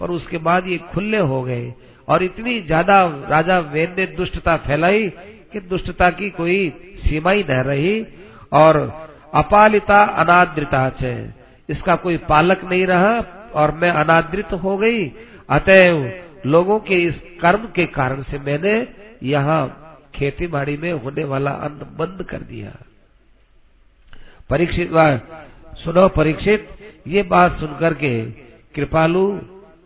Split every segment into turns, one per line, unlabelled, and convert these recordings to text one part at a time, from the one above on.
पर उसके बाद ये खुले हो गए और इतनी ज़्यादा राजा वेद ने दुष्टता फैलाई कि दुष्टता की कोई सीमा ही न रही और अपालिता अनाद्रिता अनादृता इसका कोई पालक नहीं रहा और मैं अनादृत हो गई। अतएव लोगों के इस कर्म के कारण से मैंने यहाँ खेती बाड़ी में होने वाला अन्न बंद कर दिया। परीक्षित, सुनो परीक्षित, ये बात सुनकर के कृपालु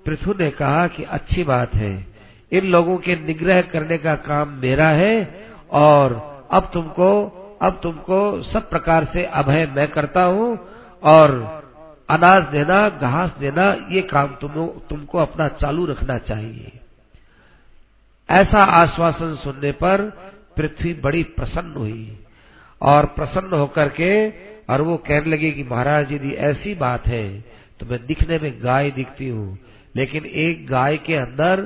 पृथु ने कहा कि अच्छी बात है। इन लोगों के निग्रह करने का काम मेरा है और अब तुमको अब तुमको सब प्रकार से अभय मैं करता हूँ और अनाज देना, घास देना, ये काम तुम, तुमको अपना चालू रखना चाहिए। ऐसा आश्वासन सुनने पर पृथ्वी बड़ी प्रसन्न हुई और प्रसन्न होकर के, और वो कहने लगे कि महाराज यदि ऐसी बात है तो मैं दिखने में गाय दिखती हूँ। लेकिन एक गाय के अंदर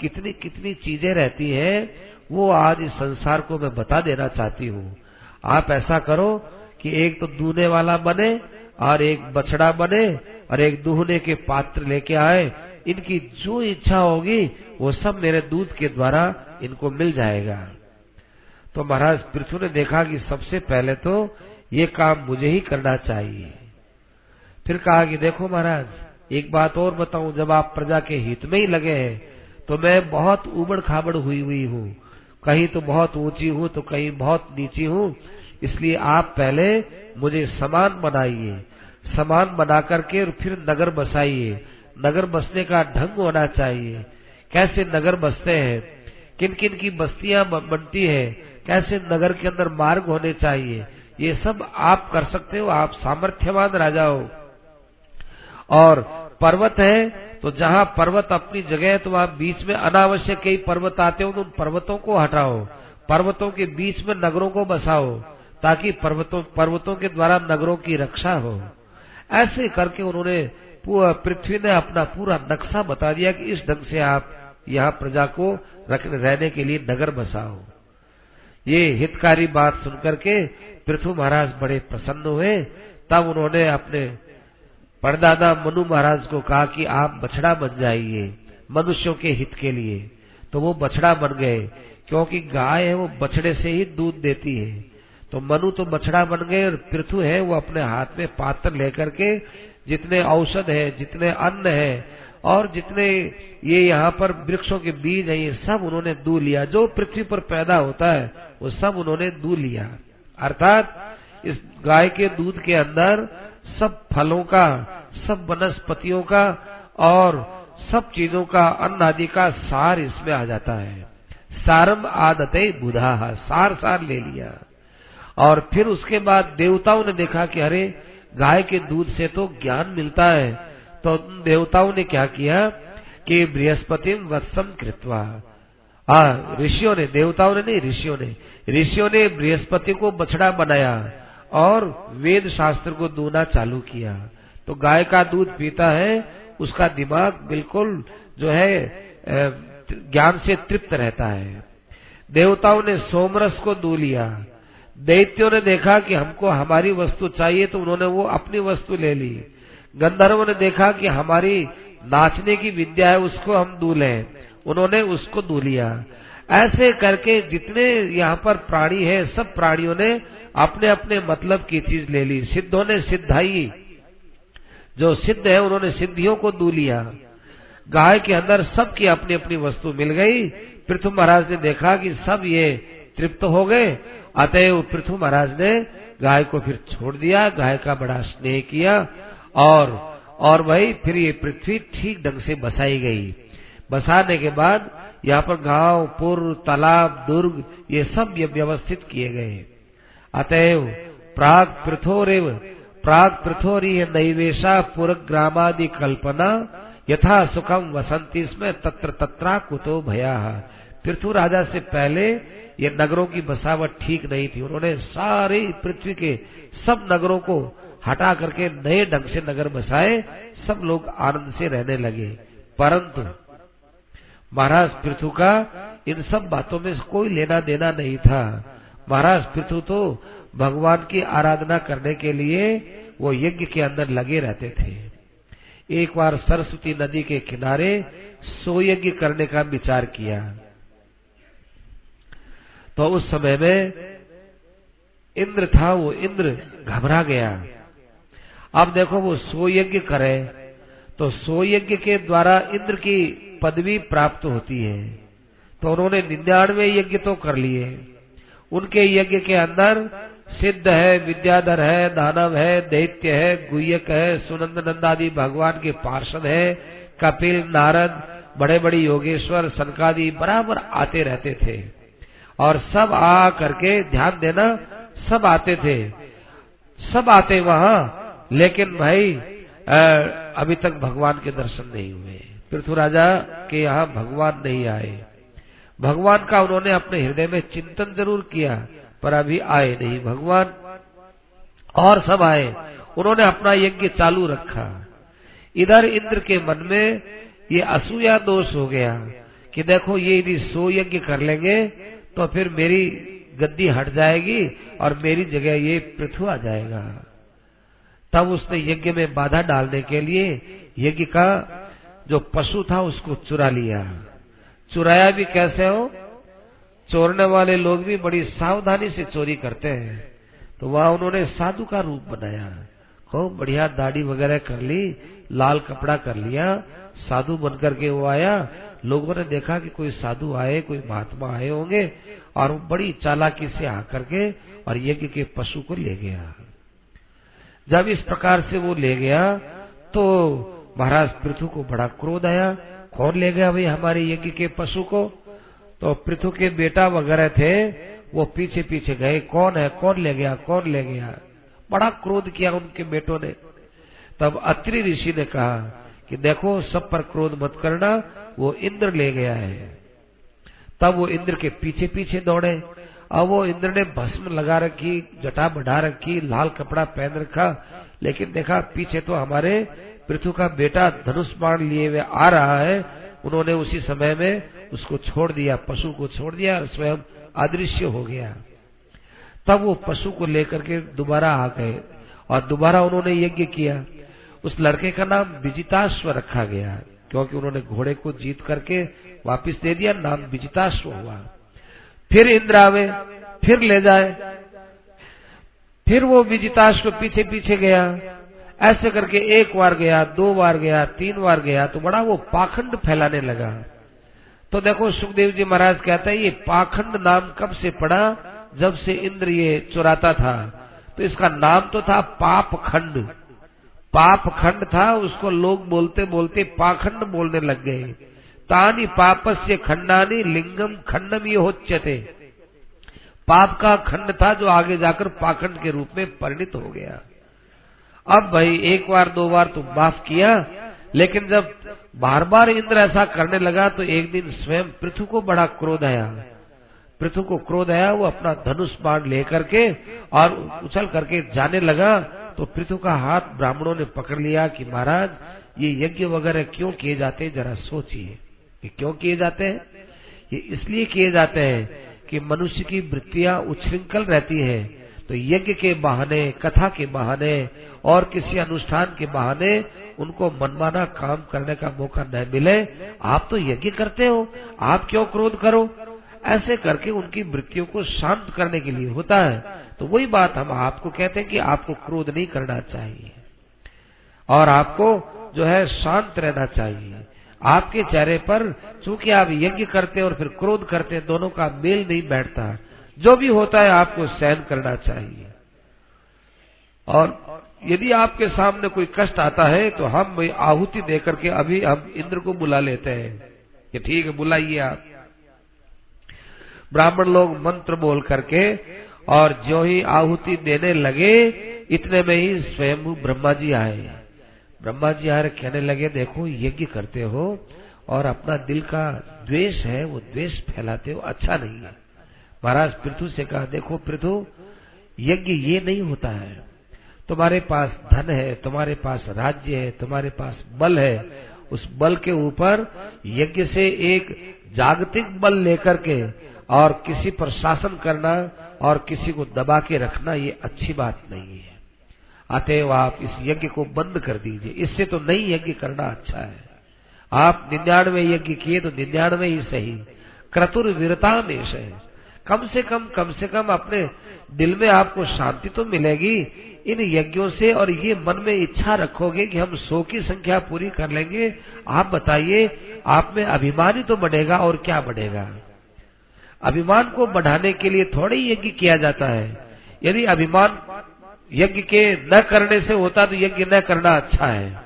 कितनी कितनी चीज़ें रहती है, वो आज इस संसार को मैं बता देना चाहती हूँ। आप ऐसा करो कि एक तो दूने वाला बने और एक बछड़ा बने और एक दूहने के पात्र लेके आए। इनकी जो इच्छा होगी, वो सब मेरे दूध के द्वारा इनको मिल जाएगा। तो महाराज, पृथ्वी ने देखा कि सबसे पहले तो ये काम मुझे ही करना चाहिए। फिर कहा कि देखो महाराज एक बात और बताऊँ, जब आप प्रजा के हित में ही लगे हैं तो मैं बहुत उबड़ खाबड़ हुई हुई हूँ। कहीं तो बहुत ऊँची हूँ तो कहीं बहुत नीची हूँ। इसलिए आप पहले मुझे समान बनाइए। समान बना करके और फिर नगर बसाइए। नगर बसने का ढंग होना चाहिए। कैसे नगर बसते हैं? किन किन की बस्तियाँ बनती है? कैसे नगर के अंदर मार्ग होने चाहिए? ये सब आप कर सकते हो, आप सामर्थ्यवान राजा हो। और पर्वत है तो जहाँ पर्वत अपनी जगह है तो वहाँ बीच में अनावश्यक कई पर्वत आते हो तो उन पर्वतों को हटाओ। पर्वतों के बीच में नगरों को बसाओ, ताकि पर्वतों पर्वतों के द्वारा नगरों की रक्षा हो। ऐसे करके उन्होंने पृथ्वी ने अपना पूरा नक्शा बता दिया कि इस ढंग से आप यहाँ प्रजा को रहने के लिए नगर बसाओ। ये हितकारी बात सुनकर के पृथ्वी महाराज बड़े प्रसन्न हुए। तब उन्होंने अपने परदादा मनु महाराज को कहा कि आप बछड़ा बन जाइए मनुष्यों के हित के लिए। तो वो बछड़ा बन गए, क्योंकि गाय है वो बछड़े से ही दूध देती है। तो मनु तो बछड़ा बन गए और पृथु है वो अपने हाथ में पात्र लेकर के जितने औषध है, जितने अन्न है और जितने ये यहाँ पर वृक्षों के बीज है, ये सब उन्होंने दू लिया। जो पृथ्वी पर पैदा होता है, वो सब उन्होंने दू लिया। अर्थात इस गाय के दूध के अंदर सब फलों का, सब वनस्पतियों का और सब चीज़ों का, अन्न आदि का सार इसमें आ जाता है। सारम आदते बुधा, सार सार ले लिया। और फिर उसके बाद देवताओं ने देखा कि अरे, गाय के दूध से तो ज्ञान मिलता है। तो देवताओं ने क्या किया कि बृहस्पति वत्सम कृत्वा। ऋषियों ने, देवताओं ने नहीं, ऋषियों ने। ऋषियों ने बृहस्पति को बछड़ा बनाया। और वेद शास्त्र को दूना चालू किया। तो गाय का दूध पीता है, उसका दिमाग बिल्कुल जो है ज्ञान से तृप्त रहता है। देवताओं ने सोमरस को दू लिया। दैत्यों ने देखा कि हमको हमारी वस्तु चाहिए तो उन्होंने वो अपनी वस्तु ले ली। गंधर्वों ने देखा कि हमारी नाचने की विद्या है, उसको हम दू लें। उन्होंने उसको दू लिया। ऐसे करके जितने यहाँ पर प्राणी है, सब प्राणियों ने अपने अपने मतलब की चीज़ ले ली। सिद्धों ने सिद्धाई। जो सिद्ध है, उन्होंने सिद्धियों को दू लिया। गाय के अंदर सबकी अपनी अपनी वस्तु मिल गई। पृथ्वी महाराज ने देखा कि सब ये तृप्त हो गए। अतएव पृथ्वी महाराज ने गाय को फिर छोड़ दिया। गाय का बड़ा स्नेह किया और और वही फिर ये पृथ्वी ठीक ढंग से बसाई गई। बसाने के बाद यहाँ पर गाँव, पुर, तालाब, दुर्ग ये सब ये व्यवस्थित किए गए। अतएव प्राग पृथोरेव, प्राग पृथोरी नैवेशा ग्रामादि कल्पना यथा सुखम वसंती इसमें तत्र तत्रा कुतो भया। पृथु राजा से पहले ये नगरों की बसावट ठीक नहीं थी। उन्होंने सारे पृथ्वी के सब नगरों को हटा करके नए ढंग से नगर बसाए, सब लोग आनंद से रहने लगे। परंतु महाराज पृथु का इन सब बातों में कोई लेना देना नहीं था। महाराज पृथु तो भगवान की आराधना करने के लिए वो यज्ञ के अंदर लगे रहते थे। एक बार सरस्वती नदी के किनारे सोयज्ञ करने का विचार किया। तो उस समय में इंद्र था, वो इंद्र घबरा गया। अब देखो, वो सोयज्ञ करे तो सोयज्ञ के द्वारा इंद्र की पदवी प्राप्त होती है। तो उन्होंने निन्यानवे यज्ञ तो कर लिए। उनके यज्ञ के अंदर सिद्ध है, विद्याधर है, दानव है, दैत्य है गुयक है सुनंद नंदादि भगवान के पार्षद है। कपिल, नारद बड़े बड़े योगेश्वर, सनकादि बराबर आते रहते थे। और सब आ करके ध्यान देना, सब आते थे। सब आते वहाँ, लेकिन भाई अभी तक भगवान के दर्शन नहीं हुए। पृथ्वी राजा के यहाँ भगवान नहीं आए। भगवान का उन्होंने अपने हृदय में चिंतन ज़रूर किया, पर अभी आए नहीं भगवान। और सब आए, उन्होंने अपना यज्ञ चालू रखा। इधर इंद्र के मन में ये असूया दोष हो गया कि देखो ये यदि सो यज्ञ कर लेंगे तो फिर मेरी गद्दी हट जाएगी और मेरी जगह ये पृथु आ जाएगा। तब उसने यज्ञ में बाधा डालने के लिए यज्ञ का जो पशु था उसको चुरा लिया। चुराया भी कैसे हो? चोरने वाले लोग भी बड़ी सावधानी से चोरी करते हैं। तो वहाँ उन्होंने साधु का रूप बनाया। खूब बढ़िया दाढ़ी वगैरह कर ली, लाल कपड़ा कर लिया, साधु बनकर के वो आया। लोगों ने देखा कि कोई साधु आए, कोई महात्मा आए होंगे और वो बड़ी चालाकी से आकर के और यज्ञ के पशु को ले गया। जब इस प्रकार से वो ले गया तो महाराज पृथु को बड़ा क्रोध आया। कौन ले गया भाई हमारे यज्ञ के पशु को। तो पृथु के बेटा वगैरह थे, वो पीछे पीछे गए। कौन है? कौन ले गया? कौन ले गया? बड़ा क्रोध किया उनके बेटों ने। तब अत्रि ऋषि ने कहा कि देखो, सब पर क्रोध मत करना, वो इंद्र ले गया है। तब वो इंद्र के पीछे पीछे दौड़े। अब वो इंद्र ने भस्म लगा रखी, जटा बढ़ा रखी, लाल कपड़ा पहन रखा, लेकिन देखा पीछे तो हमारे पृथु का बेटा धनुष बाण लिए हुए आ रहा है, उन्होंने उसी समय में उसको छोड़ दिया, पशु को छोड़ दिया और स्वयं अदृश्य हो गया। तब वो पशु को लेकर के दोबारा आ गए और दोबारा उन्होंने यज्ञ किया। उस लड़के का नाम विजिताश्व रखा गया, क्योंकि उन्होंने घोड़े को जीत करके वापिस दे दिया, नाम विजिताश्व हुआ। फिर इंद्र आवे, फिर ले जाए, फिर वो विजिताश्व पीछे पीछे गया। ऐसे करके एक बार गया, दो बार गया, तीन बार गया तो बड़ा वो पाखंड फैलाने लगा। तो देखो, सुखदेव जी महाराज कहते हैं, ये पाखंड नाम कब से पड़ा? जब से इंद्र ये चुराता था। तो इसका नाम तो था पाप खंड पाप खंड था, उसको लोग बोलते बोलते पाखंड बोलने लग गए। तानी पापस्य खंडानी लिंगम खंडम ये होच्यते। पाप का खंड था जो आगे जाकर पाखंड के रूप में परिणित हो गया। अब भाई, एक बार, दो बार तो माफ़ किया। लेकिन जब बार बार इंद्र ऐसा करने लगा तो एक दिन स्वयं पृथु को बड़ा क्रोध आया। पृथु को क्रोध आया, वो अपना धनुष बाण लेकर के और उछल करके जाने लगा। तो पृथु का हाथ ब्राह्मणों ने पकड़ लिया कि, महाराज, ये यज्ञ वगैरह क्यों किए जाते हैं? जरा सोचिए ये क्यों किए जाते हैं? ये इसलिए किए जाते हैं कि मनुष्य की वृत्तियाँ उच्छृंखल रहती है। तो यज्ञ के बहाने, कथा के बहाने और किसी अनुष्ठान के बहाने उनको मनमाना काम करने का मौका न मिले। आप तो यज्ञ करते हो, आप क्यों क्रोध करो? ऐसे करके उनकी वृत्तियों को शांत करने के लिए होता है। तो वही बात हम आपको कहते हैं कि आपको क्रोध नहीं करना चाहिए। और आपको जो है शांत रहना चाहिए। आपके चेहरे पर चूँकि आप यज्ञ करते और फिर क्रोध करते हैं, दोनों का मेल नहीं बैठता। जो भी होता है आपको सहन करना चाहिए। और यदि आपके सामने कोई कष्ट आता है तो हम आहुति देकर के अभी हम इंद्र को बुला लेते हैं। कि ठीक है, बुलाइए आप। ब्राह्मण लोग मंत्र बोल करके और जो ही आहुति देने लगे, इतने में ही स्वयं ब्रह्मा जी आए। ब्रह्मा जी आए कहने लगे, देखो, यज्ञ करते हो और अपना दिल का द्वेष है, वो द्वेष फैलाते हो अच्छा नहीं है। महाराज पृथु से कहा, देखो पृथु, यज्ञ ये नहीं होता है। तुम्हारे पास धन है, तुम्हारे पास राज्य है, तुम्हारे पास बल है, उस बल के ऊपर यज्ञ से एक जागतिक बल लेकर के और किसी पर शासन करना और किसी को दबा के रखना, ये अच्छी बात नहीं है। अतएव आप इस यज्ञ को बंद कर दीजिए। इससे तो नहीं यज्ञ करना अच्छा है। आप निन्यानवे यज्ञ किए तो निन्यानवे ही सही। क्रतुर वीरता में है। कम से कम कम से कम अपने दिल में आपको शांति तो मिलेगी। इन यज्ञों से और ये मन में इच्छा रखोगे कि हम सौ की संख्या पूरी कर लेंगे। आप बताइए, आप में अभिमान ही तो बढ़ेगा और क्या बढ़ेगा? अभिमान को बढ़ाने के लिए थोड़े ही यज्ञ किया जाता है। यदि अभिमान यज्ञ के न करने से होता तो यज्ञ न करना अच्छा है।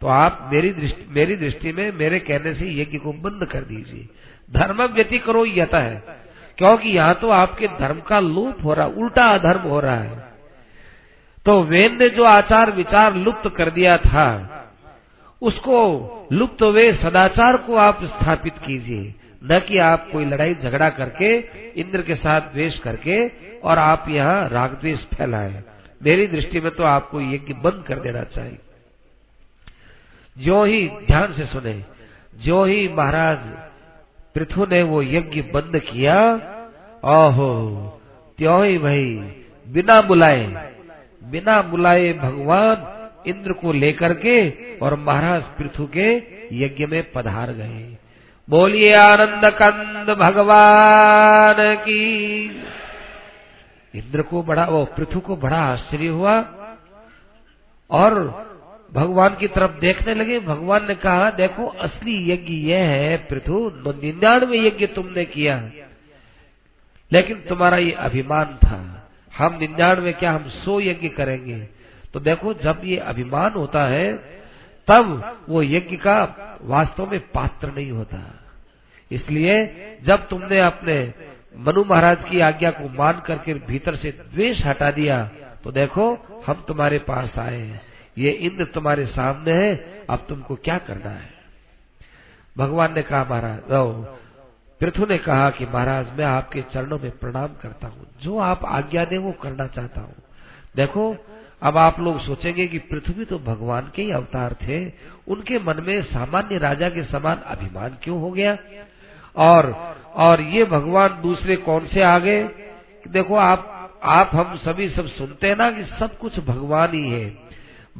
तो आप मेरी दृष्टि मेरी दृष्टि में, मेरे कहने से यज्ञ को बंद कर दीजिए। धर्म व्यति करो यथा है क्योंकि यहाँ तो आपके धर्म का लोप हो रहा, उल्टा अधर्म हो रहा है। तो वेद ने जो आचार विचार लुप्त कर दिया था, उसको लुप्त हुए सदाचार को आप स्थापित कीजिए। न कि आप कोई लड़ाई झगड़ा करके, इंद्र के साथ द्वेष करके, और आप यहाँ राग द्वेष फैलाए। मेरी दृष्टि में तो आपको यज्ञ बंद कर देना चाहिए। जो ही ध्यान से सुने जो ही महाराज पृथु ने वो यज्ञ बंद किया। ओहो त्यों ही भाई बिना बुलाए बिना बुलाए भगवान इंद्र को लेकर के और महाराज पृथु के यज्ञ में पधार गए। बोलिए आनंद कंद भगवान की। इंद्र को बड़ा, वो पृथु को बड़ा आश्चर्य हुआ और भगवान की तरफ़ देखने लगे। भगवान ने कहा, देखो, असली यज्ञ यह है, पृथु निन्यानवे यज्ञ तुमने किया। लेकिन तुम्हारा ये अभिमान था। हम निन्यानवे क्या हम सो यज्ञ करेंगे? तो देखो, जब ये अभिमान होता है, तब वो यज्ञ का वास्तव में पात्र नहीं होता। इसलिए जब तुमने अपने मनु महाराज की आज्ञा को मान करके भीतर से द्वेष हटा दिया तो देखो, हम तुम्हारे पास आए हैं। ये इंद्र तुम्हारे सामने है, अब तुमको क्या करना है? भगवान ने कहा, महाराज पृथु ने कहा कि, महाराज, मैं आपके चरणों में प्रणाम करता हूँ। जो आप आज्ञा दे, वो करना चाहता हूँ। देखो, अब आप लोग सोचेंगे कि पृथ्वी तो भगवान के ही अवतार थे। उनके मन में सामान्य राजा के समान अभिमान क्यों हो गया? और और ये भगवान दूसरे कौन से आ गए? देखो, आप आप हम सभी सब सुनते हैं ना कि सब कुछ भगवान ही है।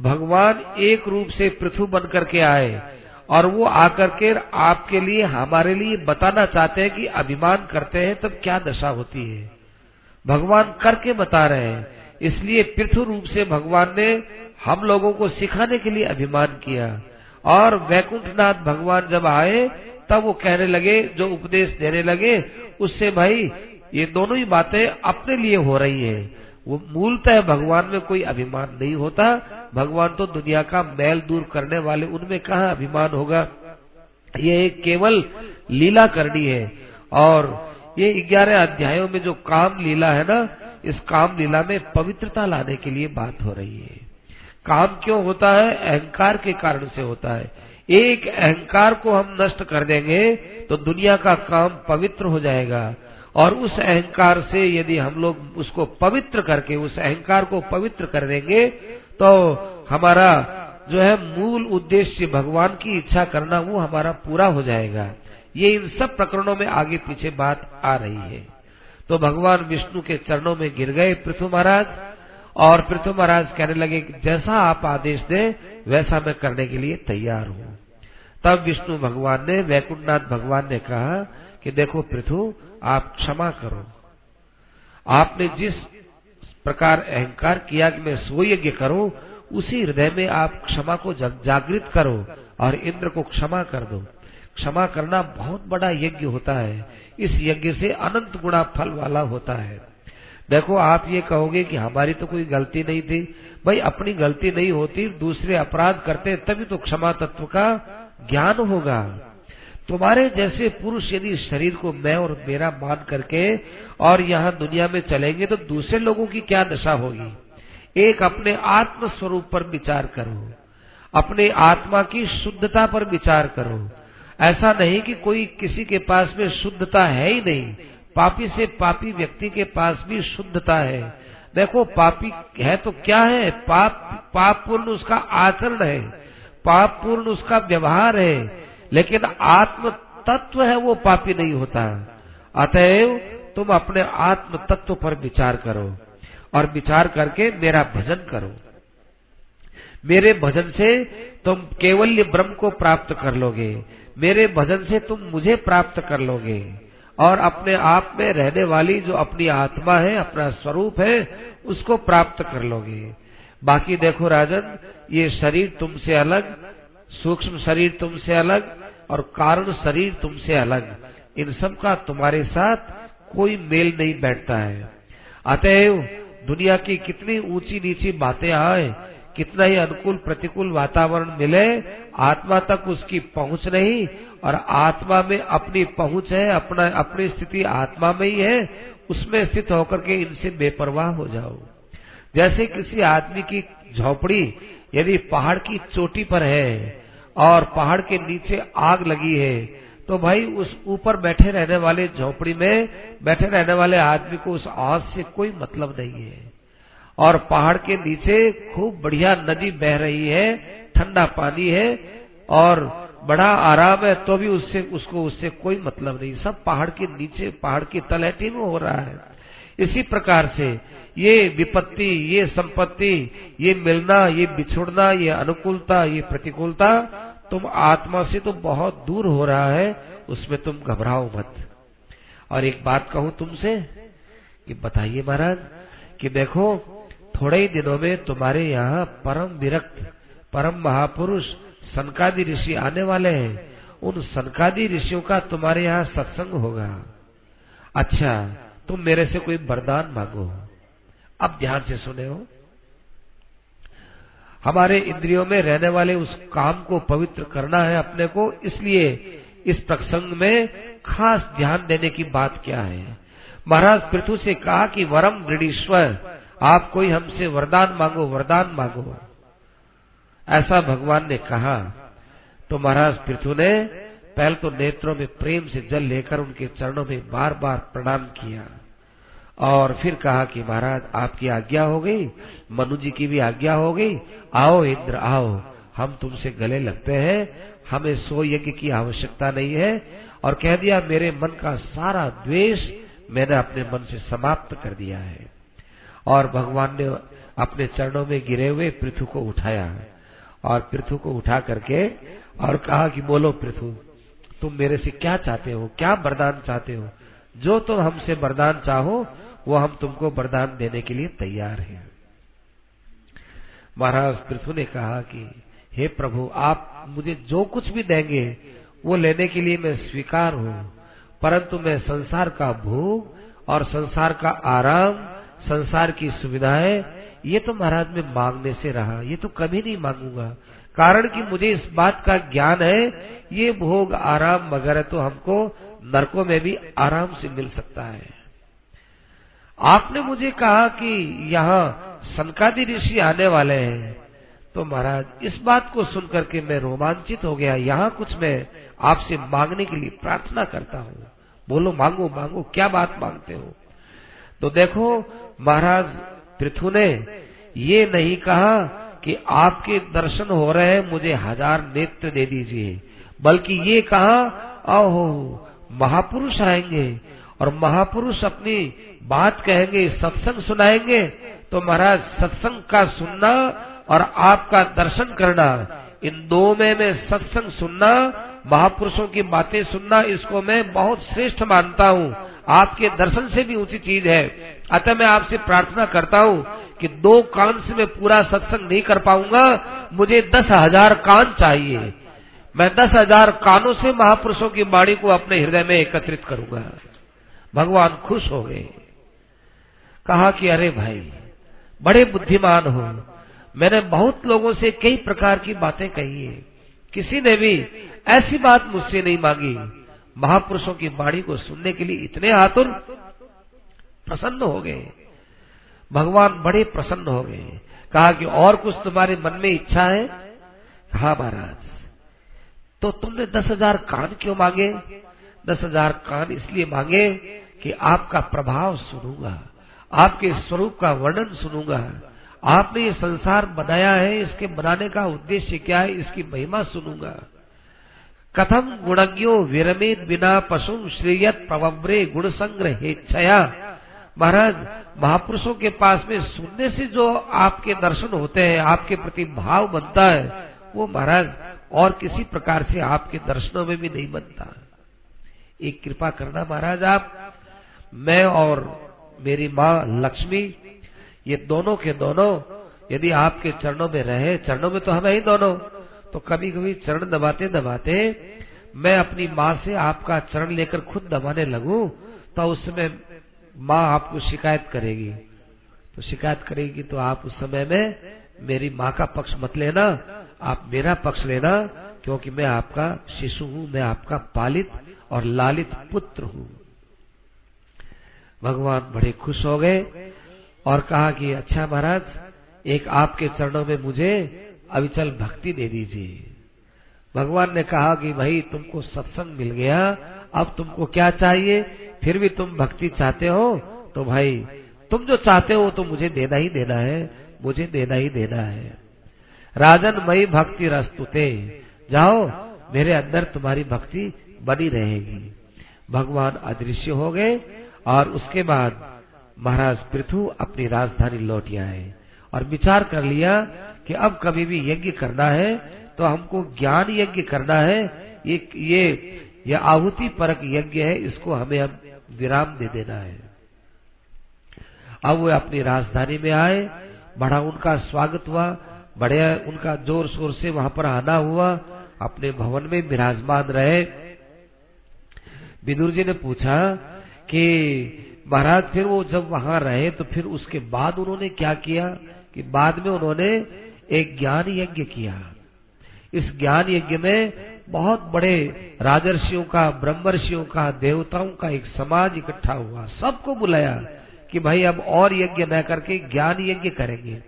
भगवान एक रूप से पृथु बन करके आए और वो आकर के आपके लिए, हमारे लिए बताना चाहते हैं कि अभिमान करते हैं, तब क्या दशा होती है? भगवान करके बता रहे हैं। इसलिए पृथु रूप से भगवान ने हम लोगों को सिखाने के लिए अभिमान किया। और वैकुंठनाथ भगवान जब आए, तब वो कहने लगे, जो उपदेश देने लगे, उससे भाई, ये दोनों ही बातें अपने लिए हो रही है। वो मूलतः भगवान में कोई अभिमान नहीं होता। भगवान तो दुनिया का मैल दूर करने वाले, उनमें कहा अभिमान होगा? ये एक केवल लीला करनी है। और ये ग्यारह अध्यायों में जो काम लीला है ना, इस काम लीला में पवित्रता लाने के लिए बात हो रही है। काम क्यों होता है? अहंकार के कारण से होता है। एक अहंकार को हम नष्ट कर देंगे तो दुनिया का काम पवित्र हो जाएगा। और उस अहंकार से यदि हम लोग उसको पवित्र करके, उस अहंकार को पवित्र कर देंगे तो हमारा जो है मूल उद्देश्य भगवान की इच्छा करना, वो हमारा पूरा हो जाएगा। ये इन सब प्रकरणों में आगे पीछे बात आ रही है। तो भगवान विष्णु के चरणों में गिर गए पृथ्वी महाराज, और पृथ्वी महाराज कहने लगे, जैसा आप आदेश दें, वैसा मैं करने के लिए तैयार हूँ। तब विष्णु भगवान ने, वैकुंठनाथ भगवान ने कहा कि देखो पृथु आप क्षमा करो। आपने जिस प्रकार अहंकार किया कि मैं स्वयज्ञ करूँ, उसी हृदय में आप क्षमा को जागृत करो और इंद्र को क्षमा कर दो। क्षमा करना बहुत बड़ा यज्ञ होता है। इस यज्ञ से अनंत गुणा फल वाला होता है। देखो, आप ये कहोगे कि हमारी तो कोई गलती नहीं थी। भाई, अपनी गलती नहीं होती, दूसरे अपराध करते तभी तो क्षमा तत्व का ज्ञान होगा। तुम्हारे जैसे पुरुष यदि शरीर को मैं और मेरा मान करके और यहाँ दुनिया में चलेंगे तो दूसरे लोगों की क्या दशा होगी? एक अपने आत्म स्वरूप पर विचार करो। अपने आत्मा की शुद्धता पर विचार करो। ऐसा नहीं कि कोई किसी के पास में शुद्धता है ही नहीं, पापी से पापी व्यक्ति के पास भी शुद्धता है। देखो, पापी है तो क्या है? पाप पाप पूर्ण उसका आचरण है पाप पूर्ण उसका व्यवहार है। लेकिन आत्म तत्व है, वो पापी नहीं होता। अतएव तुम अपने आत्म तत्व पर विचार करो और विचार करके मेरा भजन करो। मेरे भजन से तुम केवल ब्रह्म को प्राप्त कर लोगे। मेरे भजन से तुम मुझे प्राप्त कर लोगे। और अपने आप में रहने वाली जो अपनी आत्मा है, अपना स्वरूप है, उसको प्राप्त कर लोगे। बाकी देखो राजन, ये शरीर तुमसे अलग, सूक्ष्म शरीर तुमसे अलग और कारण शरीर तुमसे अलग। इन सब का तुम्हारे साथ कोई मेल नहीं बैठता है। अतएव दुनिया की कितनी ऊँची नीची बातें आए, कितना ही अनुकूल प्रतिकूल वातावरण मिले, आत्मा तक उसकी पहुँच नहीं और आत्मा में अपनी पहुँच है, अपना, अपनी स्थिति आत्मा में ही है, उसमें स्थित होकर के इनसे बेपरवाह हो जाओ। जैसे किसी आदमी की झोपड़ी यदि पहाड़ की चोटी पर है और पहाड़ के नीचे आग लगी है। तो भाई, उस ऊपर बैठे रहने वाले झोपड़ी में बैठे रहने वाले आदमी को उस आग से कोई मतलब नहीं है। और पहाड़ के नीचे खूब बढ़िया नदी बह रही है, ठंडा पानी है और बड़ा आराम है तो भी उससे, उसको उससे कोई मतलब नहीं। सब पहाड़ के नीचे, पहाड़ की तलहटी में हो रहा है। इसी प्रकार से ये विपत्ति, ये संपत्ति, ये मिलना, ये बिछुड़ना, ये अनुकूलता, ये प्रतिकूलता तुम आत्मा से तो बहुत दूर हो रहा है, उसमें तुम घबराओ मत। और एक बात कहूँ तुमसे, कि बताइए महाराज, कि देखो, थोड़े ही दिनों में तुम्हारे यहाँ परम विरक्त, परम महापुरुष सनकादि ऋषि आने वाले हैं। उन सनकादि ऋषियों का तुम्हारे यहाँ सत्संग होगा। अच्छा तुम मेरे से कोई वरदान मांगो। अब ध्यान से सुने हो। हमारे इंद्रियों में रहने वाले उस काम को पवित्र करना है अपने को, इसलिए इस प्रसंग में खास ध्यान देने की बात क्या है? महाराज पृथु से कहा कि, वरम दृढ़ीश्वर, आप कोई हमसे वरदान मांगो वरदान मांगो। ऐसा भगवान ने कहा। तो महाराज पृथु ने पहले तो नेत्रों में प्रेम से जल लेकर उनके चरणों में बार बार प्रणाम किया। और फिर कहा कि महाराज, आपकी आज्ञा हो गई, मनु जी की भी आज्ञा हो गई, आओ इंद्र, आओ, हम तुमसे गले लगते हैं, हमें सो यज्ञ की आवश्यकता नहीं है, और कह दिया, मेरे मन का सारा द्वेष मैंने अपने मन से समाप्त कर दिया है। और भगवान ने अपने चरणों में गिरे हुए पृथु को उठाया, और पृथु को उठा करके, और कहा कि बोलो पृथु, तुम मेरे से क्या चाहते हो, क्या वरदान चाहते हो? जो तुम हमसे वरदान चाहो वो हम तुमको वरदान देने के लिए तैयार हैं। महाराज पृथु ने कहा कि, हे प्रभु, आप मुझे जो कुछ भी देंगे, वो लेने के लिए मैं स्वीकार हूँ। परंतु मैं संसार का भोग और संसार का आराम, संसार की सुविधाएँ, ये तो महाराज में मांगने से रहा। ये तो कभी नहीं मांगूँगा। कारण कि मुझे इस बात का ज्ञान है, ये भोग आराम वगैरह तो हमको नरकों में भी आराम से मिल सकता है। आपने मुझे कहा कि यहाँ सनकादि ऋषि आने वाले हैं। तो महाराज, इस बात को सुनकर के मैं रोमांचित हो गया। यहाँ कुछ मैं आपसे मांगने के लिए प्रार्थना करता हूँ। बोलो, मांगो मांगो, क्या बात मांगते हो? तो देखो, महाराज पृथु ने ये नहीं कहा कि आपके दर्शन हो रहे हैं, मुझे हज़ार नेत्र दे दीजिए। बल्कि ये कहा ओहो महापुरुष आएँगे और महापुरुष अपनी बात कहेंगे सत्संग सुनाएँगे तो महाराज सत्संग का सुनना और आपका दर्शन करना, इन दो में मैं सत्संग सुनना, महापुरुषों की बातें सुनना, इसको मैं बहुत श्रेष्ठ मानता हूँ। आपके दर्शन से भी ऊँची चीज़ है। अतः मैं आपसे प्रार्थना करता हूँ कि दो कान से मैं पूरा सत्संग नहीं कर पाऊँगा, मुझे दस हज़ार कान चाहिए। मैं दस हज़ार कानों से महापुरुषों की बाणी को अपने हृदय में एकत्रित करूँगा। भगवान खुश हो गए। कहा कि अरे भाई, बड़े बुद्धिमान हो। मैंने बहुत लोगों से कई प्रकार की बातें कही है। किसी ने भी ऐसी बात मुझसे नहीं मांगी। महापुरुषों की बाणी को सुनने के लिए इतने आतुर प्रसन्न हो गए। भगवान बड़े प्रसन्न हो गए। कहा कि और कुछ तुम्हारे मन में इच्छा है? कहा, महाराज तो तुमने दस हज़ार कान क्यों मांगे? दस हज़ार कान इसलिए मांगे कि आपका प्रभाव सुनूँगा। आपके स्वरूप का वर्णन सुनूँगा। आपने ये संसार बनाया है, इसके बनाने का उद्देश्य क्या है, इसकी महिमा सुनूँगा। कथम गुणज्ञो विरमित बिना पशु श्रेयत प्रवव्रे गुण संग्रह छया महाराज, महापुरुषों के पास में सुनने से जो आपके दर्शन होते हैं, आपके प्रति भाव बनता है, वो महाराज और किसी प्रकार से आपके दर्शनों में भी नहीं बनता। एक कृपा करना महाराज आप, मैं और मेरी माँ लक्ष्मी, ये दोनों के दोनों, यदि आपके चरणों में रहे, चरणों में तो हम ही दोनों। तो कभी कभी चरण दबाते दबाते मैं अपनी माँ से आपका चरण लेकर खुद दबाने लगू तो उस समय माँ आपको शिकायत करेगी। तो शिकायत करेगी तो आप उस समय में मेरी माँ का पक्ष मत लेना, आप मेरा पक्ष लेना, क्योंकि मैं आपका शिशु हूँ, मैं आपका पालित और लालित पुत्र हूँ। भगवान बड़े खुश हो गए और कहा कि अच्छा महाराज, एक आपके चरणों में मुझे अविचल भक्ति दे दीजिए। भगवान ने कहा कि, भाई, तुमको सत्संग मिल गया, अब तुमको क्या चाहिए? फिर भी तुम भक्ति चाहते हो? तो भाई, तुम जो चाहते हो तो मुझे देना ही देना है, मुझे देना ही देना है। राजन मई भक्ति रस्तुते, जाओ, मेरे अंदर तुम्हारी भक्ति बनी रहेगी। भगवान अदृश्य हो गए और उसके बाद महाराज पृथु अपनी राजधानी लौट आए और विचार कर लिया कि अब कभी भी यज्ञ करना है तो हमको ज्ञान यज्ञ करना है। ये ये ये आहुति परक यज्ञ है, इसको हमें अब विराम दे देना है। अब वो अपनी राजधानी में आए, बड़ा उनका स्वागत हुआ, बड़े उनका ज़ोर शोर से वहाँ पर आना हुआ, अपने भवन में विराजमान रहे। विदुर जी ने पूछा कि महाराज फिर वो जब वहाँ रहे तो फिर उसके बाद उन्होंने क्या किया कि बाद में उन्होंने एक ज्ञान यज्ञ किया। इस ज्ञान यज्ञ में बहुत बड़े राजर्षियों का, ब्रह्मर्षियों का, देवताओं का एक समाज इकट्ठा हुआ। सबको बुलाया कि भाई अब और यज्ञ न करके ज्ञान यज्ञ करेंगे।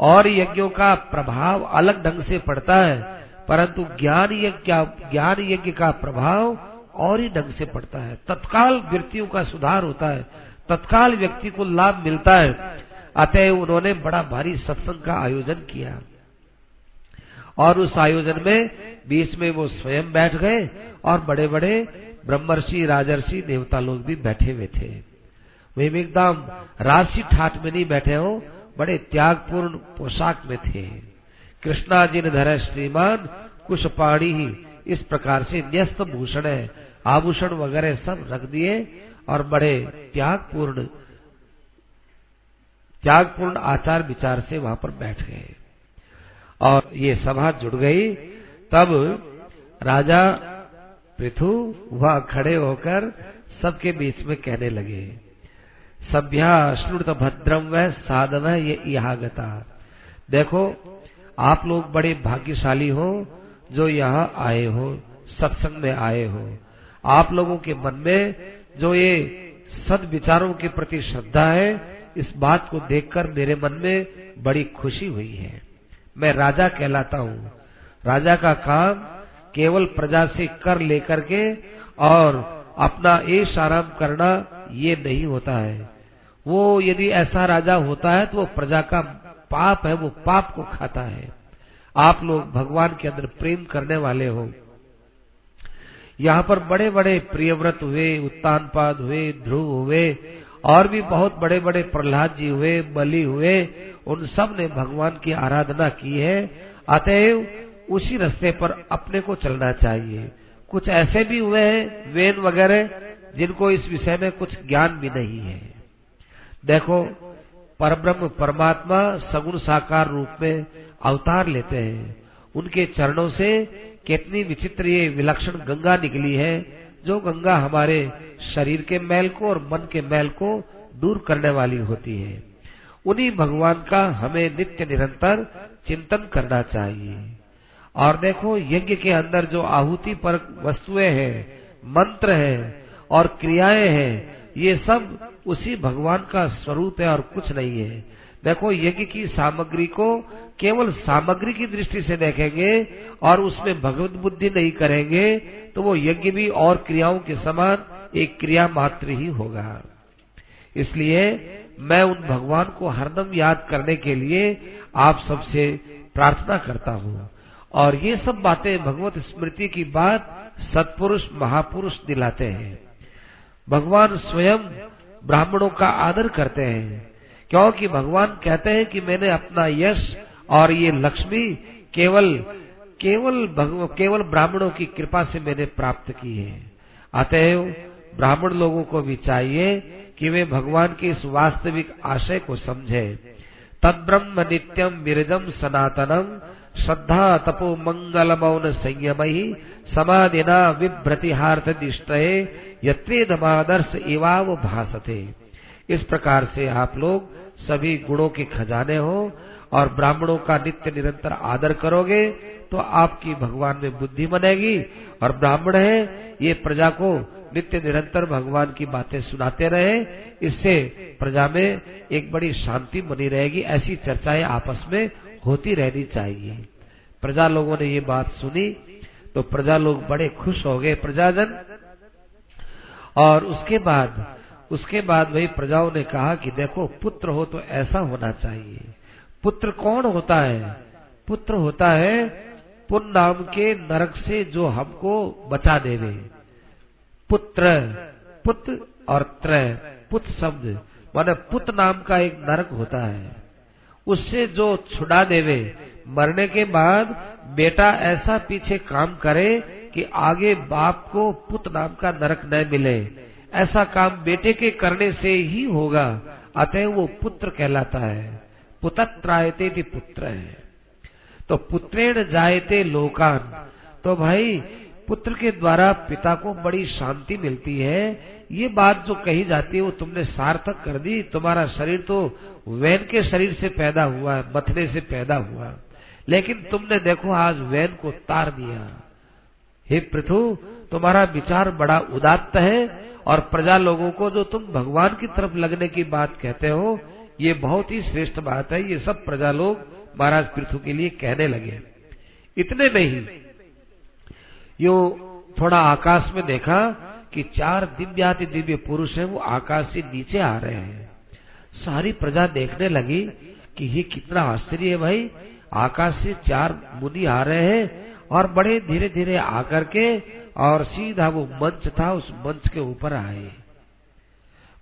और यज्ञों का प्रभाव अलग ढंग से पड़ता है, परंतु ज्ञान यज्ञ ज्ञान यज्ञ का प्रभाव और ही ढंग से पड़ता है। तत्काल वृत्तियों का सुधार होता है। तत्काल व्यक्ति को लाभ मिलता है। अतः उन्होंने बड़ा भारी सत्संग का आयोजन किया। और उस आयोजन में बीच में वो स्वयं बैठ गए और बड़े बड़े ब्रह्मर्षि, राजर्षि, देवता लोग भी बैठे हुए थे। वे एकदम राशि ठाट में नहीं बैठे हो, बड़े त्यागपूर्ण पोशाक में थे। कृष्णा जी ने धर श्रीमान कुछ पाणी ही इस प्रकार से न्यस्त भूषण है। आभूषण वगैरह सब रख दिए और बड़े त्यागपूर्ण त्यागपूर्ण आचार विचार से वहाँ पर बैठ गए। और ये सभा जुड़ गई। तब राजा पृथु वह खड़े होकर सबके बीच में कहने लगे, सभ्या श्रुत भद्रम व साधव ये यहागता देखो, आप लोग बड़े भाग्यशाली हो जो यहाँ आए हो, सत्संग में आए हो। आप लोगों के मन में जो ये सद विचारों के प्रति श्रद्धा है, इस बात को देखकर मेरे मन में बड़ी खुशी हुई है। मैं राजा कहलाता हूँ। राजा का काम केवल प्रजा से कर लेकर के और अपना ऐश आराम करना ये नहीं होता है। वो यदि ऐसा राजा होता है तो वो प्रजा का पाप है, वो पाप को खाता है। आप लोग भगवान के अंदर प्रेम करने वाले हो। यहाँ पर बड़े बड़े प्रियव्रत हुए, उत्तानपाद हुए, ध्रुव हुए, और भी बहुत बड़े बड़े प्रहलाद जी हुए, बलि हुए, उन सबने भगवान की आराधना की है। अतएव उसी रास्ते पर अपने को चलना चाहिए। कुछ ऐसे भी हुए हैं, वेन वगैरह, जिनको इस विषय में कुछ ज्ञान भी नहीं है। देखो, परब्रह्म परमात्मा सगुण साकार रूप में अवतार लेते हैं। उनके चरणों से कितनी विचित्र ये विलक्षण गंगा निकली है, जो गंगा हमारे शरीर के मैल को और मन के मैल को दूर करने वाली होती है। उन्हीं भगवान का हमें नित्य निरंतर चिंतन करना चाहिए। और देखो, यज्ञ के अंदर जो आहुति पर वस्तुएँ हैं, मंत्र है और क्रियाएँ हैं, ये सब उसी भगवान का स्वरूप है और कुछ नहीं है। देखो, यज्ञ की सामग्री को केवल सामग्री की दृष्टि से देखेंगे और उसमें भगवत बुद्धि नहीं करेंगे तो वो यज्ञ भी और क्रियाओं के समान एक क्रिया मात्र ही होगा। इसलिए मैं उन भगवान को हरदम याद करने के लिए आप सबसे प्रार्थना करता हूँ। और ये सब बातें भगवत स्मृति की बात सत्पुरुष, महापुरुष दिलाते हैं। भगवान स्वयं ब्राह्मणों का आदर करते हैं, क्योंकि भगवान कहते हैं कि मैंने अपना यश और ये लक्ष्मी केवल केवल केवल ब्राह्मणों की कृपा से मैंने प्राप्त की है। अतएव ब्राह्मण लोगों को भी चाहिए कि वे भगवान के इस वास्तविक आशय को समझे। तद ब्रह्म नित्यम विरजम सनातनम श्रद्धा तपो मंगल मौन संयम ही समाधिना विभ्रतिहार्थ दिष्टये यत्रेदमादर्श इवाव भासते। इस प्रकार से आप लोग सभी गुणों के खजाने हो और ब्राह्मणों का नित्य निरंतर आदर करोगे तो आपकी भगवान में बुद्धि बनेगी और ब्राह्मण है। ये प्रजा को नित्य निरंतर भगवान की बातें सुनाते रहे। इससे प्रजा में एक बड़ी शांति बनी रहेगी। ऐसी चर्चाएँ आपस में होती रहनी चाहिए। प्रजा लोगों ने ये बात सुनी। तो प्रजा लोग बड़े खुश हो गए प्रजाजन। और उसके बाद उसके बाद वही प्रजाओं ने कहा कि देखो, पुत्र हो तो ऐसा होना चाहिए। पुत्र कौन होता है? पुत्र होता है पुन नाम के नरक से जो हमको बचा देवे। पुत्र पुत्र और त्र पुत्र शब्द, माने पुत्र नाम का एक नरक होता है। उससे जो छुड़ा देवे, मरने के बाद बेटा ऐसा पीछे काम करे कि आगे बाप को पुत्र नाम का नरक न मिले। ऐसा काम बेटे के करने से ही होगा, अतः वो पुत्र कहलाता है। पुतत्रायते पुत्र है। तो पुत्रेण जायते लोकान। तो भाई, पुत्र के द्वारा पिता को बड़ी शांति मिलती है। ये बात जो कही जाती है, वो तुमने सार्थक कर दी। तुम्हारा शरीर तो वैन के शरीर से पैदा हुआ है मथने से पैदा हुआ। लेकिन तुमने देखो, आज वैन को तार दिया। हे पृथु, तुम्हारा विचार बड़ा उदात्त है और प्रजा लोगों को जो तुम भगवान की तरफ़ लगने की बात कहते हो, ये बहुत ही श्रेष्ठ बात है। ये सब प्रजा लोग महाराज पृथु के लिए कहने लगे, इतने में ही यो थोड़ा आकाश में देखा कि चार दिव्याति दिव्य पुरुष हैं, वो आकाश से नीचे आ रहे हैं। सारी प्रजा देखने लगी कि ये कितना आश्चर्य है भाई, आकाश से चार मुनि आ रहे हैं और बड़े धीरे धीरे आकर के और सीधा वो मंच था, उस मंच के ऊपर आए।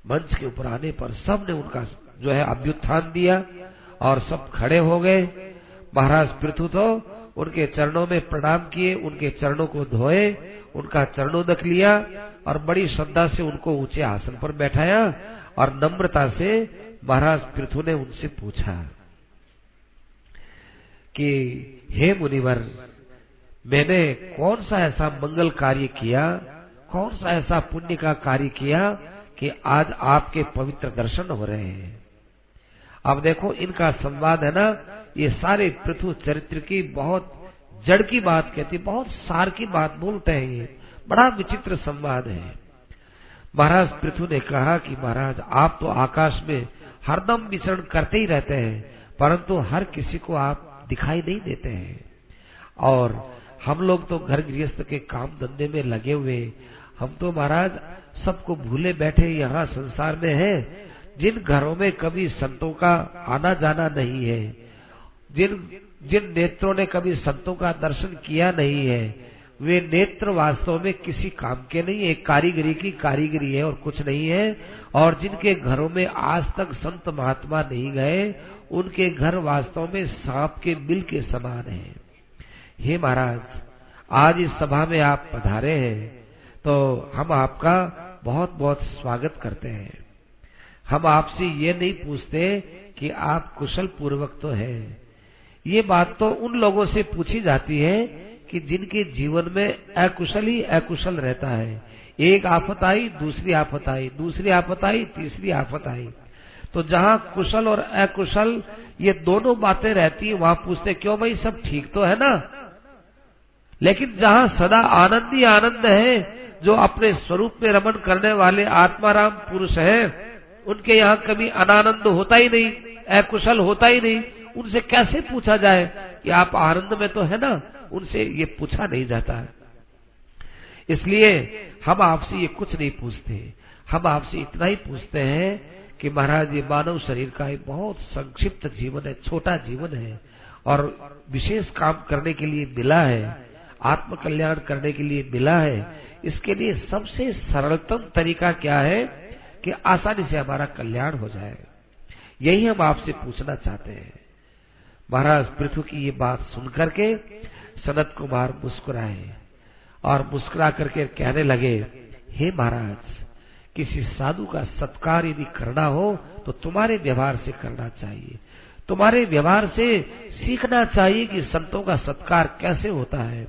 मंच के ऊपर आने पर सबने उनका जो है अभ्युत्थान दिया। और सब खड़े हो गए। महाराज पृथु तो उनके चरणों में प्रणाम किए, उनके चरणों को धोए, उनका चरणोदक लिया और बड़ी श्रद्धा से उनको ऊँचे आसन पर बैठाया और नम्रता से महाराज पृथु ने उनसे पूछा कि, हे मुनिवर, मैंने कौन सा ऐसा मंगल कार्य किया, कौन सा ऐसा पुण्य का कार्य किया कि आज आपके पवित्र दर्शन हो रहे हैं? अब देखो, इनका संवाद है ना, ये सारे पृथु चरित्र की बहुत जड़ की बात कहती, बहुत सार की बात बोलते हैं ये। बड़ा विचित्र संवाद है। महाराज पृथु ने कहा कि महाराज, आप तो आकाश में हरदम विचरण करते ही रहते हैं, परंतु हर किसी को आप दिखाई नहीं देते हैं। और हम लोग तो घर गृहस्थ के काम धंधे में लगे हुए हम तो महाराज, सबको भूले बैठे यहाँ संसार में हैं जिन घरों में कभी संतों का आना जाना नहीं है, जिन जिन नेत्रों ने कभी संतों का दर्शन किया नहीं है, वे नेत्र वास्तव में किसी काम के नहीं एक कारीगरी की कारीगरी है और कुछ नहीं है, और जिनके घरों में आज तक संत महात्मा नहीं गए, उनके घर वास्तव में सांप के बिल के समान है। हे महाराज, आज इस सभा में आप पधारे हैं तो हम आपका बहुत बहुत स्वागत करते हैं। हम आपसे ये नहीं पूछते कि आप कुशल पूर्वक तो है। ये बात तो उन लोगों से पूछी जाती है कि जिनके जीवन में अकुशल ही अकुशल रहता है। एक आफत आई, दूसरी आफत आई, दूसरी आफत आई, तीसरी आफत आई। तो जहाँ कुशल और अकुशल ये दोनों बातें रहती है, वहाँ पूछते क्यों भाई सब ठीक तो है ना? लेकिन जहाँ सदा आनंद ही आनंद है, जो अपने स्वरूप में रमन करने वाले आत्माराम पुरुष है उनके यहाँ कभी अनानंद होता ही नहीं, अकुशल होता ही नहीं। उनसे कैसे पूछा जाए कि आप आनंद में तो है ना? उनसे ये पूछा नहीं जाता है। इसलिए हम आपसे ये कुछ नहीं पूछते। हम आपसे इतना ही पूछते हैं कि महाराज, ये मानव शरीर का एक बहुत संक्षिप्त जीवन है, छोटा जीवन है और विशेष काम करने के लिए मिला है आत्म कल्याण करने के लिए मिला है। इसके लिए सबसे सरलतम तरीका क्या है? कि आसानी से हमारा कल्याण हो जाए। यही हम आपसे पूछना चाहते हैं। महाराज पृथ्वी की ये बात सुनकर के सनत कुमार मुस्कुराए और मुस्कुरा करके कहने लगे, हे महाराज, किसी साधु का सत्कार यदि करना हो तो तुम्हारे व्यवहार से करना चाहिए। तुम्हारे व्यवहार से सीखना चाहिए कि संतों का सत्कार कैसे होता है।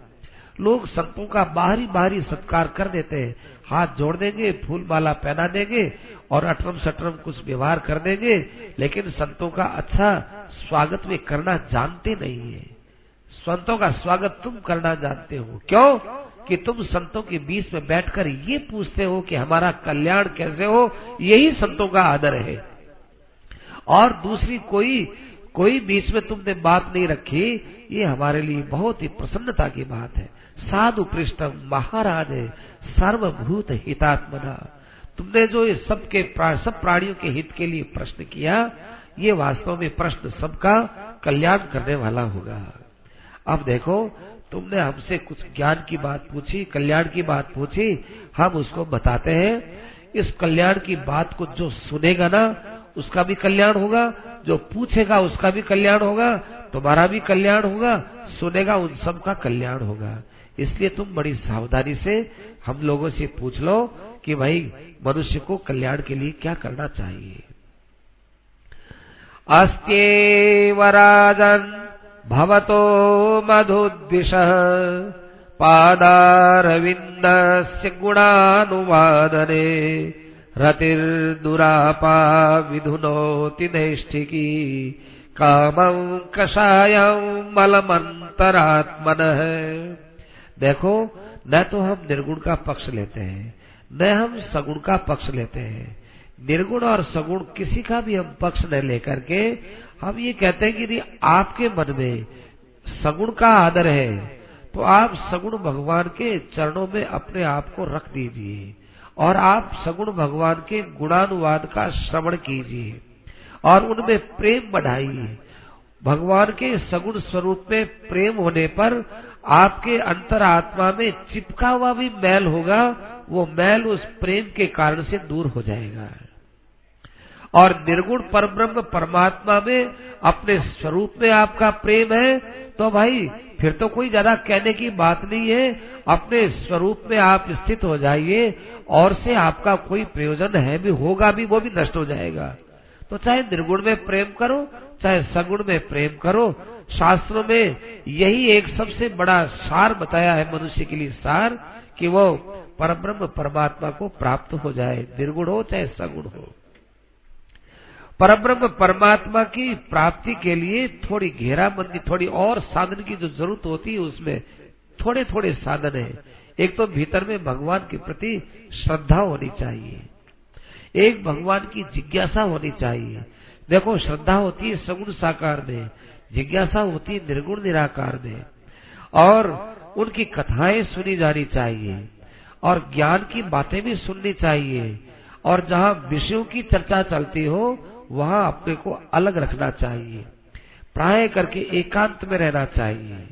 लोग संतों का बाहरी बाहरी सत्कार कर देते हैं। हाथ जोड़ देंगे, फूल माला पहना देंगे और अटरम सटरम कुछ व्यवहार कर देंगे, लेकिन संतों का अच्छा स्वागत वे करना जानते नहीं है। संतों का स्वागत तुम करना जानते हो। क्यों? कि तुम संतों के बीच में बैठकर ये पूछते हो कि हमारा कल्याण कैसे हो, यही संतों का आदर है। और दूसरी, कोई कोई बीच में तुमने बात नहीं रखी, ये हमारे लिए बहुत ही प्रसन्नता की बात है। साधु पृष्ठम महाराज है। सर्वभूत हितात्मना तुमने जो ये सबके सब प्राणियों के हित के लिए प्रश्न किया, ये वास्तव में प्रश्न सबका कल्याण करने वाला होगा। अब देखो, तुमने हमसे कुछ ज्ञान की बात पूछी, कल्याण की बात पूछी, हम उसको बताते हैं। इस कल्याण की बात को जो सुनेगा ना, उसका भी कल्याण होगा, जो पूछेगा उसका भी कल्याण होगा, तुम्हारा भी कल्याण होगा, सुनेगा उन सब का कल्याण होगा। इसलिए तुम बड़ी सावधानी से हम लोगों से पूछ लो कि भाई, मनुष्य को कल्याण के लिए क्या करना चाहिए। अस्त्येवराजन भवतो मधुद्विषः पादारविन्दस्य गुणानुवादने रतिर्दुरापा विधुनोति नैष्ठिकी। कामं कषायं मलमंतरात्मन देखो, न तो हम निर्गुण का पक्ष लेते हैं, न हम सगुण का पक्ष लेते हैं। निर्गुण और सगुण किसी का भी हम पक्ष न लेकर के, हम ये कहते हैं कि यदि आपके मन में सगुण का आदर है तो आप सगुण भगवान के चरणों में अपने आप को रख दीजिए और आप सगुण भगवान के गुणानुवाद का श्रवण कीजिए और उनमें प्रेम बढ़ाइए। भगवान के सगुण स्वरूप में प्रेम होने पर आपके अंतर आत्मा में चिपका हुआ भी मैल होगा, वो मैल उस प्रेम के कारण से दूर हो जाएगा। और निर्गुण परब्रह्म परमात्मा में अपने स्वरूप में आपका प्रेम है तो भाई, फिर तो कोई ज़्यादा कहने की बात नहीं है, अपने स्वरूप में आप स्थित हो जाइए, और से आपका कोई प्रयोजन है भी, होगा भी, वो भी नष्ट हो जाएगा। तो चाहे निर्गुण में प्रेम करो चाहे सगुण में प्रेम करो। शास्त्रों में यही एक सबसे बड़ा सार बताया है मनुष्य के लिए सार, कि वो परब्रह्म परमात्मा को प्राप्त हो जाए। निर्गुण हो चाहे सगुण हो। परब्रह्म परमात्मा की प्राप्ति के लिए थोड़ी घेराबंदी थोड़ी और साधन की जो ज़रूरत होती है, उसमें थोड़े थोड़े साधन है। एक तो भीतर में भगवान के प्रति श्रद्धा होनी चाहिए। एक भगवान की जिज्ञासा होनी चाहिए। देखो, श्रद्धा होती है, सगुण साकार में जिज्ञासा होती है, निर्गुण निराकार में और उनकी कथाएँ सुनी जानी चाहिए। और ज्ञान की बातें भी सुननी चाहिए। और जहाँ विषयों की चर्चा चलती हो, वहाँ अपने को अलग रखना चाहिए। प्राय करके एकांत में रहना चाहिए।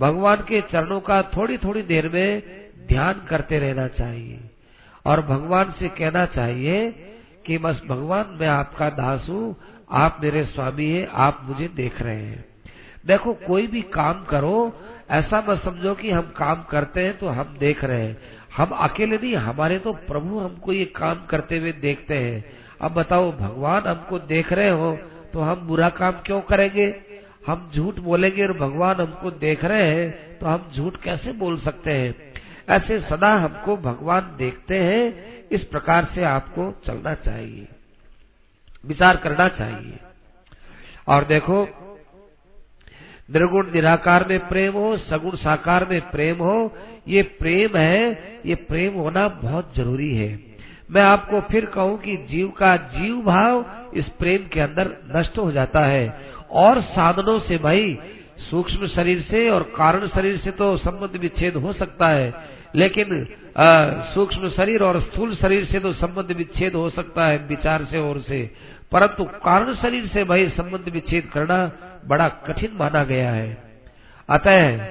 भगवान के चरणों का थोड़ी थोड़ी देर में ध्यान करते रहना चाहिए। और भगवान से कहना चाहिए कि बस भगवान, मैं आपका दास हूँ, आप मेरे स्वामी हैं, आप मुझे देख रहे हैं। देखो, कोई भी काम करो, ऐसा मत समझो कि हम काम करते हैं तो हम देख रहे हैं। हम अकेले नहीं, हमारे तो प्रभु हमको ये काम करते हुए देखते हैं। अब बताओ, भगवान हमको देख रहे हो तो हम बुरा काम क्यों करेंगे? हम झूठ बोलेंगे और भगवान हमको देख रहे हैं तो हम झूठ कैसे बोल सकते हैं? ऐसे सदा हमको भगवान देखते हैं, इस प्रकार से आपको चलना चाहिए, विचार करना चाहिए। और देखो, निर्गुण निराकार में प्रेम हो, सगुण साकार में प्रेम हो, ये प्रेम है, ये प्रेम होना बहुत ज़रूरी है। मैं आपको फिर कहूँ कि जीव का जीव भाव इस प्रेम के अंदर नष्ट हो जाता है। और साधनों से भाई, सूक्ष्म शरीर से और कारण शरीर से तो संबंध विच्छेद हो सकता है लेकिन सूक्ष्म शरीर और स्थूल शरीर से तो संबंध विच्छेद हो सकता है, विचार से और से। परंतु कारण शरीर से भाई संबंध विच्छेद करना बड़ा कठिन माना गया है। अतः,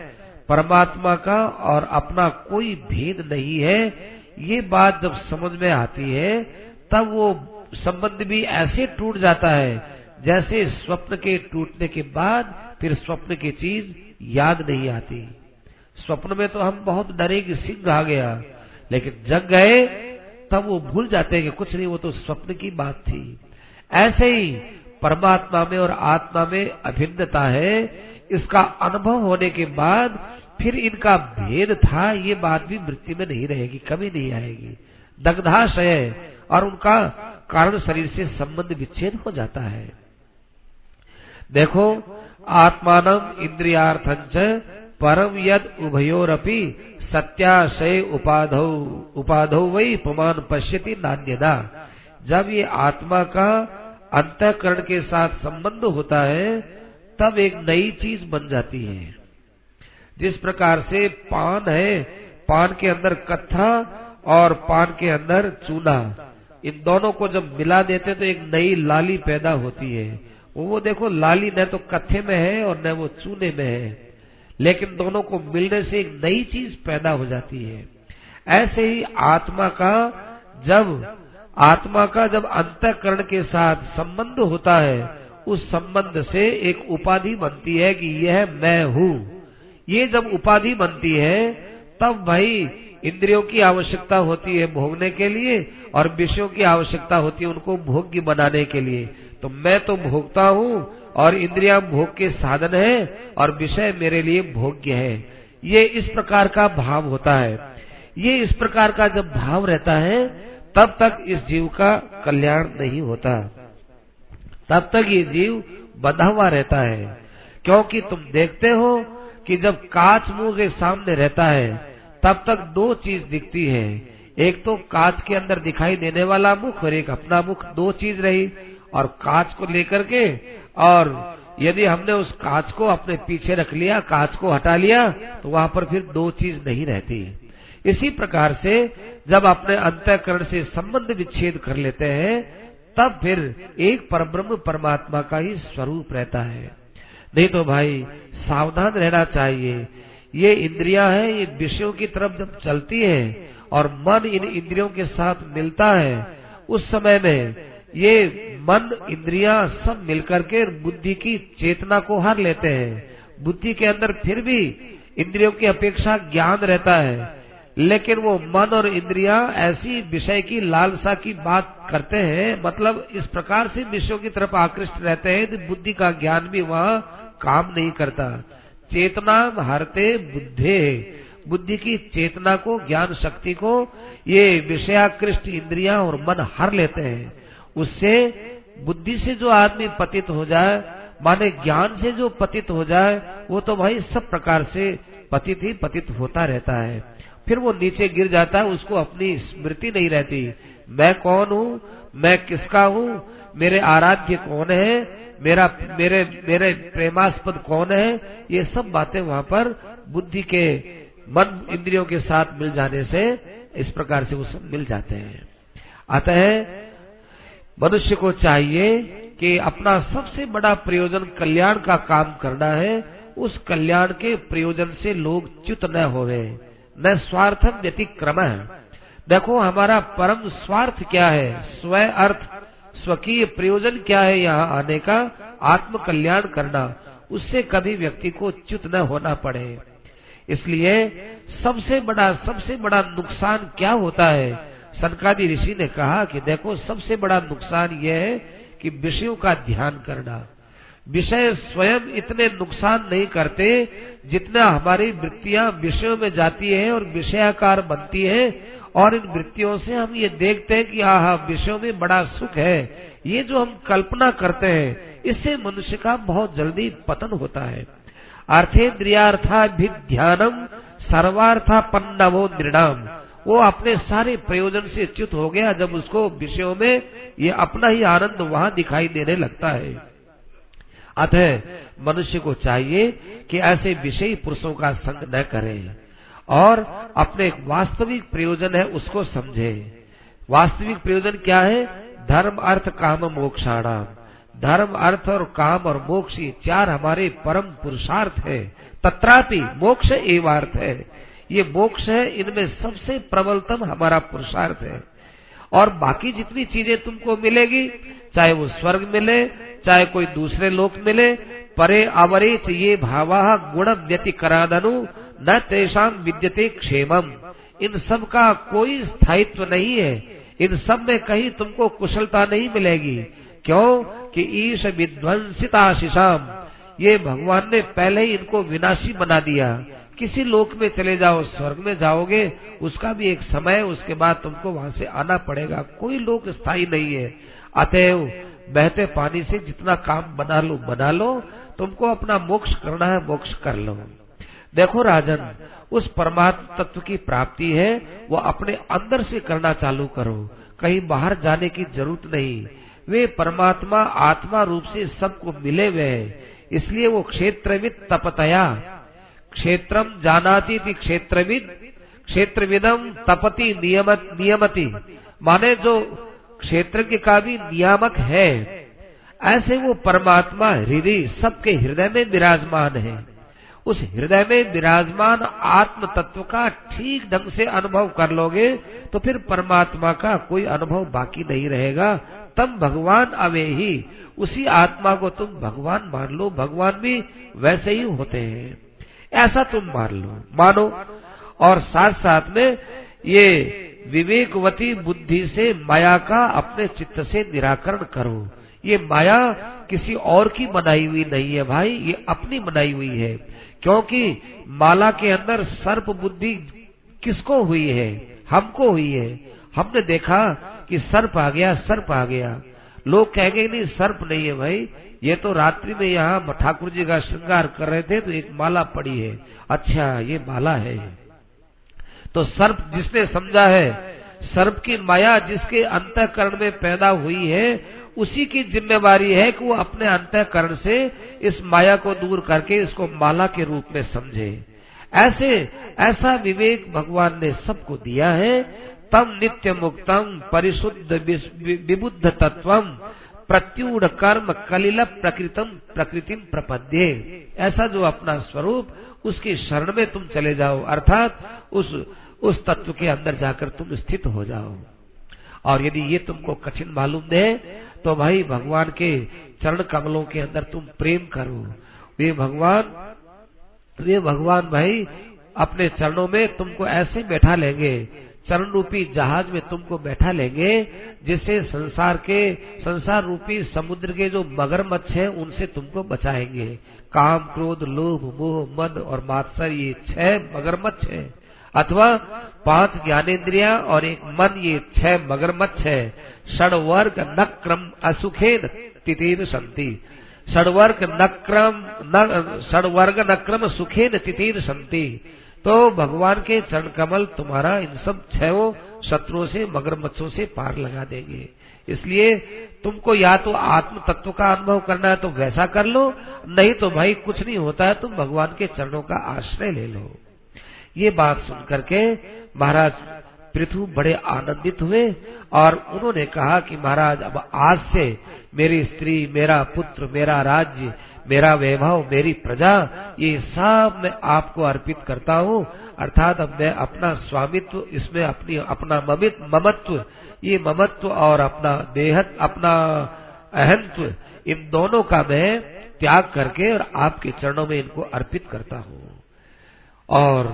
परमात्मा का और अपना कोई भेद नहीं है। ये बात जब समझ में आती है, तब वो संबंध भी ऐसे टूट जाता है, जैसे स्वप्न के टूटने के बाद फिर स्वप्न की चीज़ याद नहीं आती। स्वप्न में तो हम बहुत डरे कि सिंह आ गया, लेकिन जग गए, तब वो भूल जाते हैं कि कुछ नहीं, वो तो स्वप्न की बात थी। ऐसे ही परमात्मा में और आत्मा में अभिन्नता है, इसका अनुभव होने के बाद फिर इनका भेद था, ये बात भी मृत्यु में नहीं रहेगी, कभी नहीं आएगी। दग्धाशय और उनका कारण शरीर से संबंध विच्छेद हो जाता है। देखो, आत्मान इंद्रियार्थंच परम यद उभयोरपि सत्याशय उपाधौ उपाधौ वही प्रमाण पश्यति नान्यदा। जब ये आत्मा का अंतकरण के साथ संबंध होता है, तब एक नई चीज़ बन जाती है। जिस प्रकार से पान है, पान के अंदर कत्था और पान के अंदर चूना, इन दोनों को जब मिला देते तो एक नई लाली पैदा होती है। वो देखो, लाली न तो कत्थे में है और न वो चूने में है। लेकिन दोनों को मिलने से एक नई चीज़ पैदा हो जाती है। ऐसे ही आत्मा का जब, आत्मा का जब अंतकरण के साथ संबंध होता है, उस संबंध से एक उपाधि बनती है कि यह मैं हूँ। ये जब उपाधि बनती है, तब भाई इंद्रियों की आवश्यकता होती है भोगने के लिए और विषयों की आवश्यकता होती है उनको भोग्य बनाने के लिए। तो मैं तो भोगता हूँ और इंद्रिया भोग के साधन है और विषय मेरे लिए भोग्य है। ये इस प्रकार का भाव होता है। ये इस प्रकार का जब भाव रहता है, तब तक इस जीव का कल्याण नहीं होता। तब तक ये जीव बंधा हुआ रहता है, क्योंकि तुम देखते हो कि जब कांच मुँह के सामने रहता है, तब तक दो चीज़ दिखती है। एक तो कांच के अंदर दिखाई देने वाला मुख और एक अपना मुख, दो चीज़ रही और कांच को लेकर के और यदि हमने उस कांच को अपने पीछे रख लिया, कांच को हटा लिया तो वहाँ पर फिर दो चीज़ नहीं रहती। इसी प्रकार से जब अपने अंतकरण से संबंध विच्छेद कर लेते हैं, तब फिर एक परब्रह्म परमात्मा का ही स्वरूप रहता है। नहीं तो भाई, सावधान रहना चाहिए। ये इंद्रियाँ हैं, ये विषयों की तरफ़ जब चलती है और मन इन इंद्रियों के साथ मिलता है, उस समय में ये मन, इंद्रियाँ सब मिलकर के बुद्धि की चेतना को हर लेते हैं। बुद्धि के अंदर फिर भी इंद्रियों की अपेक्षा ज्ञान रहता है। लेकिन वो मन और इंद्रिया ऐसी विषय की लालसा की बात करते हैं मतलब इस प्रकार से विषयों की तरफ़ आकृष्ट रहते हैं कि बुद्धि का ज्ञान भी वहाँ काम नहीं करता। चेतना हरते बुद्धे। बुद्धि की चेतना को, ज्ञान शक्ति को ये विषयाकृष्ट इंद्रिया और मन हर लेते हैं। उससे बुद्धि से जो आदमी पतित हो जाए, माने ज्ञान से जो पतित हो जाए, वो तो भाई सब प्रकार से पतित ही पतित होता रहता है। फिर वो नीचे गिर जाता है, उसको अपनी स्मृति नहीं रहती। मैं कौन हूँ? मैं किसका हूँ? मेरे आराध्य कौन है? मेरा, मेरे मेरे प्रेमास्पद कौन है? ये सब बातें वहाँ पर बुद्धि के, मन इंद्रियों के साथ मिल जाने से इस प्रकार से वो सब मिल जाते हैं। अतः मनुष्य को चाहिए कि अपना सबसे बड़ा प्रयोजन कल्याण का काम करना है, उस कल्याण के प्रयोजन से लोग च्युत न होवे। न स्वार्थ व्यतिक्रम। देखो, हमारा परम स्वार्थ क्या है? स्व अर्थ, स्वकीय प्रयोजन क्या है यहाँ आने का? आत्म कल्याण करना। उससे कभी व्यक्ति को च्युत न होना पड़े। इसलिए सबसे बड़ा सबसे बड़ा नुकसान क्या होता है? सनकादि ऋषि ने कहा कि देखो, सबसे बड़ा नुकसान यह है कि विषयों का ध्यान करना। विषय स्वयं इतने नुकसान नहीं करते जितना हमारी वृत्तियाँ विषयों में जाती है और विषयाकार बनती है, और इन वृत्तियों से हम ये देखते हैं कि हाँ विषयों में बड़ा सुख है। ये जो हम कल्पना करते हैं, इससे मनुष्य का बहुत जल्दी पतन होता है। अर्थेन्द्रियार्था भी ध्यानम सर्वार्था पन्नवो निर्णाम वो अपने सारे प्रयोजन से च्युत हो गया जब उसको विषयों में ये अपना ही आनंद वहाँ दिखाई देने लगता है। अतः मनुष्य को चाहिए कि ऐसे विषयी पुरुषों का संग न करें और अपने वास्तविक प्रयोजन है उसको समझे। वास्तविक प्रयोजन क्या है? धर्म, अर्थ, काम, मोक्षाणाम। धर्म, अर्थ और काम और मोक्ष ये चार हमारे परम पुरुषार्थ है। तत्रापि मोक्ष एवार्थ है। ये मोक्ष है, इनमें सबसे प्रबलतम हमारा पुरुषार्थ है। और बाकी जितनी चीज़ें तुमको मिलेगी, चाहे वो स्वर्ग मिले, चाहे कोई दूसरे लोक मिले, परे अवरित ये भावा गुण व्यतिकरादनु, न तेषाम विद्यते क्षेमम। इन सब का कोई स्थायित्व नहीं है। इन सब में कहीं तुमको कुशलता नहीं मिलेगी। क्यों? कि ईश विध्वंसिता शिशाम ये भगवान ने पहले ही इनको विनाशी बना दिया। किसी लोक में चले जाओ, स्वर्ग में जाओगे, उसका भी एक समय उसके बाद तुमको वहाँ से आना पड़ेगा। कोई लोक स्थायी नहीं है। अतएव बहते पानी से जितना काम बना लो बना लो, तुमको अपना मोक्ष करना है, मोक्ष कर लो। देखो राजन, उस परमात्मा तत्व की प्राप्ति है, वो अपने अंदर से करना चालू करो। कहीं बाहर जाने की ज़रूरत नहीं। वे परमात्मा आत्मा रूप से सबको मिले हुए इसलिए वो क्षेत्रविद तपतया। क्षेत्रम जानाती थी क्षेत्रविद क्षेत्रविदम तपति नियमत, नियमति। माने जो क्षेत्र का भी नियामक है, ऐसे वो परमात्मा हृदय सबके हृदय में विराजमान है। उस हृदय में विराजमान आत्म तत्व का ठीक ढंग से अनुभव कर लोगे तो फिर परमात्मा का कोई अनुभव बाकी नहीं रहेगा। तब भगवान अवे ही, उसी आत्मा को तुम भगवान मान लो। भगवान भी वैसे ही होते हैं। ऐसा तुम मान लो, मानो। और साथ साथ में ये विवेकवती बुद्धि से माया का अपने चित्त से निराकरण करो। ये माया किसी और की बनाई हुई नहीं है भाई, ये अपनी बनाई हुई है। क्योंकि माला के अंदर सर्प बुद्धि किसको हुई है? हमको हुई है। हमने देखा कि सर्प आ गया, सर्प आ गया। लोग कहेंगे नहीं, सर्प नहीं है भाई, ये तो रात्रि में यहाँ ठाकुर जी का श्रृंगार कर रहे थे तो एक माला पड़ी है। अच्छा ये माला है। तो सर्प जिसने समझा है, सर्प की माया जिसके अंतकरण में पैदा हुई है, उसी की जिम्मेवारी है कि वो अपने अंतकरण से इस माया को दूर करके इसको माला के रूप में समझे। ऐसे, ऐसा विवेक भगवान ने सबको दिया है। तम नित्य मुक्तम, परिशुद्ध विबुद्ध तत्वम, प्रत्युढ़ कर्म कलिल प्रकृतम, प्रकृतिम प्रपद्ये। ऐसा जो अपना स्वरूप, उसकी शरण में तुम चले जाओ, अर्थात उस उस तत्व के अंदर जाकर तुम स्थित हो जाओ। और यदि ये तुमको कठिन मालूम दे तो भाई भगवान के चरण कमलों के अंदर तुम प्रेम करो। वे भगवान वे भगवान भाई अपने चरणों में तुमको ऐसे बैठा लेंगे चरण रूपी जहाज़ में तुमको बैठा लेंगे, जिससे संसार के संसार रूपी समुद्र के जो मगरमच्छ हैं, उनसे तुमको बचाएँगे। काम, क्रोध, लोभ, मोह मद और मात्सर, ये छह मगरमच्छ है। अथवा पाँच ज्ञानेन्द्रिया और एक मन, ये छह मगरमच्छ है। षडवर्ग नक्रम असुखेद तितीर संति। षडवर्ग नक्रम षडवर्ग नक्रम सुखेन तितीर संति। तो भगवान के चरण कमल तुम्हारा इन सब छो शत्रुओं से, मगरमच्छों से पार लगा देंगे। इसलिए तुमको या तो आत्म तत्व का अनुभव करना है तो वैसा कर लो, नहीं तो भाई कुछ नहीं होता है, तुम भगवान के चरणों का आश्रय ले लो। ये बात सुन करके महाराज पृथु बड़े आनंदित हुए और उन्होंने कहा कि महाराज, अब आज से मेरी स्त्री, मेरा पुत्र, मेरा राज्य मेरा वैभव, मेरी प्रजा, ये सब मैं आपको अर्पित करता हूँ। अर्थात अब मैं अपना स्वामित्व, इसमें अपनी, अपना ममित, ममत्व, ये ममत्व और अपना देहत, अपना अहंत्व, इन दोनों का मैं त्याग करके और आपके चरणों में इनको अर्पित करता हूँ। और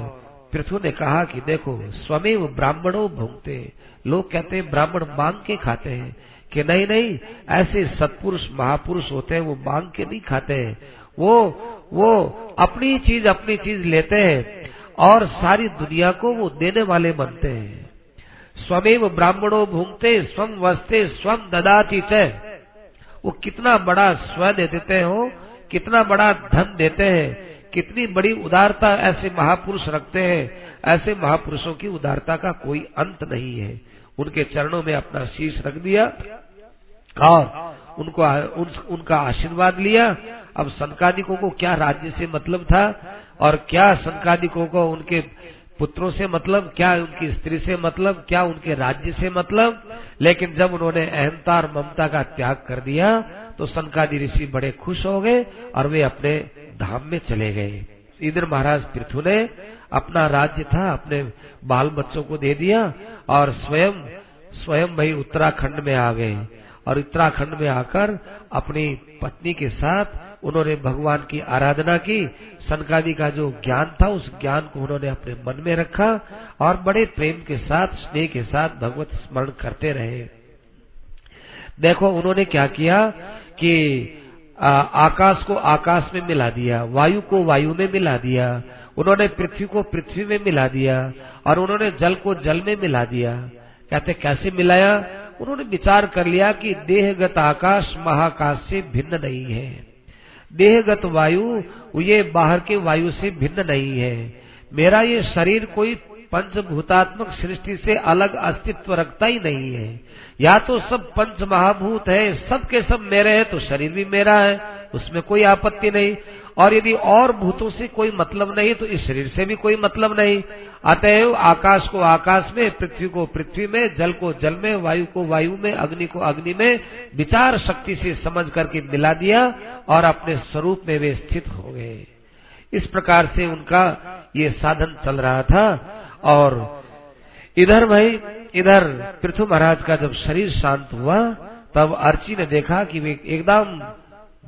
पृथु ने कहा कि देखो, स्वमेव ब्राह्मणों भूंगते। लोग कहते हैं, ब्राह्मण मांग के खाते हैं। कि नहीं नहीं, ऐसे सत्पुरुष, महापुरुष होते हैं, वो मांग के नहीं खाते हैं। वो वो अपनी चीज़ अपनी चीज़ लेते हैं और सारी दुनिया को वो देने वाले बनते हैं। स्वमेव ब्राह्मणों भूंगते स्वम वस्ते स्वम ददाती वो कितना बड़ा स्व दे देते हो, कितना बड़ा धन देते हैं, कितनी बड़ी उदारता ऐसे महापुरुष रखते हैं, ऐसे महापुरुषों की उदारता का कोई अंत नहीं है। उनके चरणों में अपना शीश रख दिया और उनको उन, उनका आशीर्वाद लिया। अब संकादिकों को क्या राज्य से मतलब था? और क्या संकादिकों को उनके पुत्रों से मतलब? क्या उनकी स्त्री से मतलब? क्या उनके राज्य से मतलब? लेकिन जब उन्होंने अहंता और ममता का त्याग कर दिया तो संकादि ऋषि बड़े खुश हो गए और वे अपने धाम में चले गए। इधर महाराज पृथु ने अपना राज्य था अपने बाल बच्चों को दे दिया और स्वयं स्वयं भाई उत्तराखंड में आ गए। और उत्तराखंड में आकर अपनी पत्नी के साथ उन्होंने भगवान की आराधना की। सनकादि का जो ज्ञान था उस ज्ञान को उन्होंने अपने मन में रखा और बड़े प्रेम के साथ स्नेह के साथ भगवत स्मरण करते रहे। देखो उन्होंने क्या किया कि आ, आकाश को आकाश में मिला दिया वायु को वायु में मिला दिया उन्होंने पृथ्वी को पृथ्वी में मिला दिया और उन्होंने जल को जल में मिला दिया। कहते कैसे मिलाया? उन्होंने विचार कर लिया कि देहगत आकाश महाकाश से भिन्न नहीं है। देहगत वायु, ये बाहर के वायु से भिन्न नहीं है। मेरा ये शरीर कोई पंचभूतात्मक सृष्टि से अलग अस्तित्व रखता ही नहीं है। या तो सब पंच महाभूत है, सब के सब मेरे हैं तो शरीर भी मेरा है, उसमें कोई आपत्ति नहीं। और यदि और भूतों से कोई मतलब नहीं तो इस शरीर से भी कोई मतलब नहीं। अतएव आकाश को आकाश में, पृथ्वी को पृथ्वी में, जल को जल में, वायु को वायु में, अग्नि को अग्नि में विचार शक्ति से समझ करके मिला दिया और अपने स्वरूप में वे स्थित हो गए। इस प्रकार से उनका ये साधन चल रहा था। और इधर भाई, इधर पृथ्वी महाराज का जब शरीर शांत हुआ, तब अर्ची ने देखा कि वे एकदम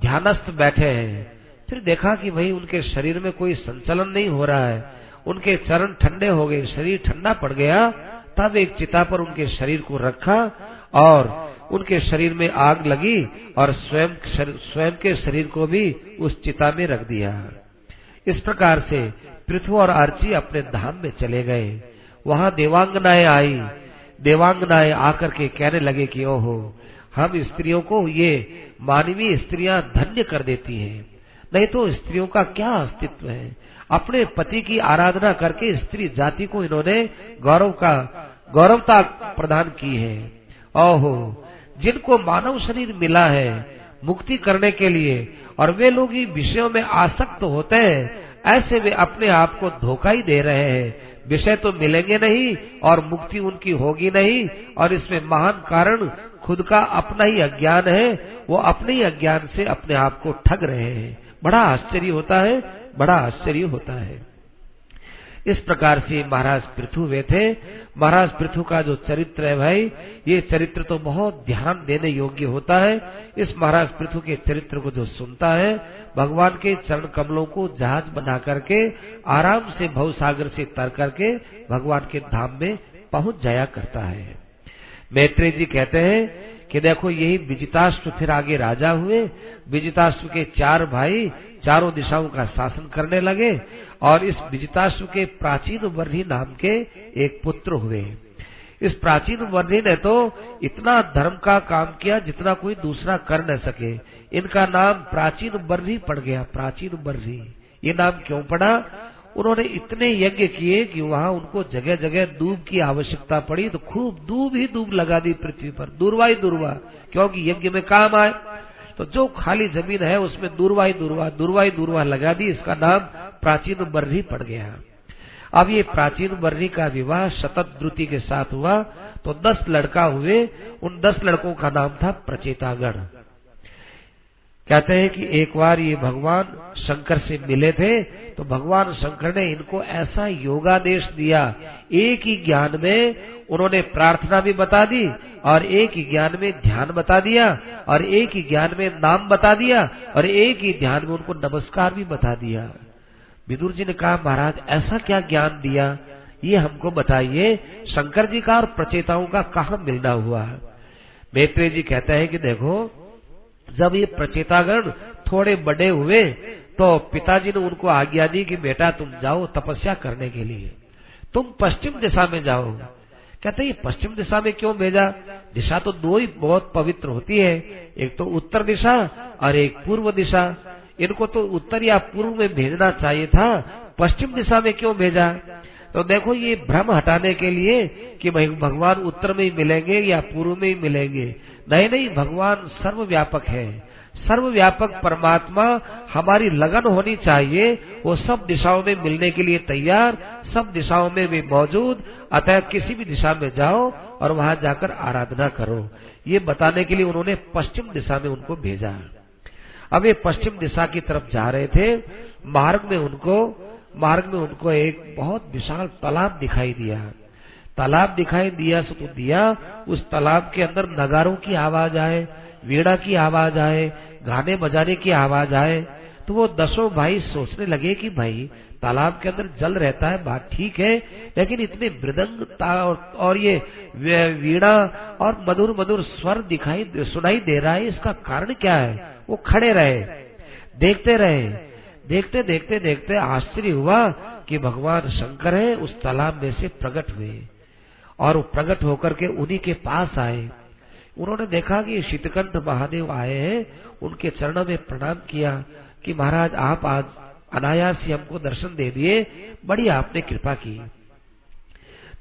ध्यानस्थ बैठे हैं। फिर देखा कि भाई उनके शरीर में कोई संचलन नहीं हो रहा है। उनके चरण ठंडे हो गए, शरीर ठंडा पड़ गया। तब एक चिता पर उनके शरीर को रखा और उनके शरीर में आग लगी और स्वयं स्वयं के शरीर को भी उस चिता में रख दिया। इस प्रकार से पृथ्वी और आर्ची अपने धाम में चले गए। वहाँ देवांगनाएँ आई। देवांगनाएँ आकर के कहने लगे कि, ओहो, हम स्त्रियों को ये मानवीय स्त्रियाँ धन्य कर देती हैं। नहीं तो स्त्रियों का क्या अस्तित्व है? अपने पति की आराधना करके स्त्री जाति को इन्होंने गौरव का, गौरवता प्रदान की है। ओहो, जिनको मानव शरीर मिला है मुक्ति करने के लिए, और वे लोग इन विषयों में आसक्त होते हैं, ऐसे वे अपने आप को धोखा ही दे रहे हैं। विषय तो मिलेंगे नहीं, और मुक्ति उनकी होगी नहीं, और इसमें महान कारण खुद का अपना ही अज्ञान है, वो अपने ही अज्ञान से अपने आप को ठग रहे हैं। बड़ा आश्चर्य होता है, बड़ा आश्चर्य होता है। इस प्रकार से महाराज पृथु वे थे। महाराज पृथु का जो चरित्र है भाई, ये चरित्र तो बहुत ध्यान देने योग्य होता है। इस महाराज पृथु के चरित्र को जो सुनता है, भगवान के चरण कमलों को जहाज़ बना करके, आराम से भव सागर से तर करके, भगवान के धाम में पहुँच जाया करता है। मैत्री जी कहते हैं कि देखो यही विजिताश्व फिर आगे राजा हुए। विजिताश्व के चार भाई चारों दिशाओं का शासन करने लगे और इस विजिताश्व के प्राचीन वर्णी नाम के एक पुत्र हुए। इस प्राचीन वर्णी ने तो इतना धर्म का काम किया जितना कोई दूसरा कर न सके। इनका नाम प्राचीन वर्णी पड़ गया, प्राचीन वर्णी। ये नाम क्यों पड़ा? उन्होंने इतने यज्ञ किए कि वहाँ उनको जगह जगह दूब की आवश्यकता पड़ी तो खूब दूब ही दूब लगा दी पृथ्वी पर। दूरवा ही दूरवा, क्योंकि यज्ञ में काम आए। तो जो खाली ज़मीन है, उसमें दूरवा ही दूरवा दूरवा ही दूरवा लगा दी, इसका नाम प्राचीन बर्री पड़ गया। अब ये प्राचीन बर्री का विवाह शतत द्रुति के साथ हुआ तो दस लड़का हुए, उन दस लड़कों का नाम था प्रचेतागढ़। कहते हैं कि एक बार ये भगवान शंकर से मिले थे तो भगवान शंकर ने इनको ऐसा योगादेश दिया। एक ही ज्ञान में उन्होंने प्रार्थना भी बता दी और एक ही ज्ञान में ध्यान बता दिया और एक ही ज्ञान में नाम बता दिया और एक ही ध्यान में उनको नमस्कार भी बता दिया। विदुर जी ने कहा, महाराज, ऐसा क्या ज्ञान दिया? ये हमको बताइए, शंकर जी का और प्रचेताओं का कहा मिलना हुआ? है मैत्रेय जी कहते हैं कि देखो जब ये प्रचेतागण थोड़े बड़े हुए तो पिताजी ने उनको आज्ञा दी कि, बेटा, तुम जाओ तपस्या करने के लिए। तुम पश्चिम दिशा में जाओ। कहते, ये पश्चिम दिशा में क्यों भेजा? दिशा तो दो ही बहुत पवित्र होती है। एक तो उत्तर दिशा और एक पूर्व दिशा। इनको तो उत्तर या पूर्व में भेजना चाहिए था। पश्चिम दिशा में क्यों भेजा? तो देखो ये भ्रम हटाने के लिए कि भगवान उत्तर में ही मिलेंगे या पूर्व में ही मिलेंगे। नहीं नहीं, भगवान सर्वव्यापक है। सर्वव्यापक परमात्मा, हमारी लगन होनी चाहिए, वो सब दिशाओं में मिलने के लिए तैयार, सब दिशाओं में भी मौजूद, अतः किसी भी दिशा में जाओ और वहाँ जाकर आराधना करो। ये बताने के लिए उन्होंने पश्चिम दिशा में उनको भेजा। अब ये पश्चिम दिशा की तरफ़ जा रहे थे, मार्ग में उनको मार्ग में उनको एक बहुत विशाल तालाब दिखाई दिया तालाब दिखाई दिया, सो तो दिया, उस तालाब के अंदर नगारों की आवाज़ आए वीणा की आवाज़ आए, गाने बजाने की आवाज़ आए। तो वो दसों भाई सोचने लगे कि भाई, तालाब के अंदर जल रहता है, बात ठीक है, लेकिन इतने मृदंग और ये वीणा और मधुर मधुर स्वर दिखाई सुनाई दे रहा है, इसका कारण क्या है? वो खड़े रहे, देखते रहे देखते देखते देखते आश्चर्य हुआ कि भगवान शंकर है, उस तालाब में से प्रकट हुए। और प्रकट होकर के उन्हीं के पास आए। उन्होंने देखा कि शीतकंठ महादेव आए हैं, उनके चरणों में प्रणाम किया कि महाराज, आप आज अनायास ही हमको दर्शन दे दिए, बड़ी आपने कृपा की।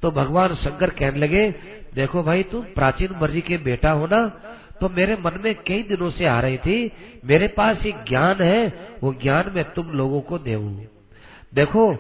तो भगवान शंकर कहने लगे, देखो भाई, तुम प्राचीन मर्ज़ी के बेटा हो ना तो मेरे मन में कई दिनों से आ रही थी, मेरे पास एक ज्ञान है, वो ज्ञान मैं तुम लोगों को दे देखो,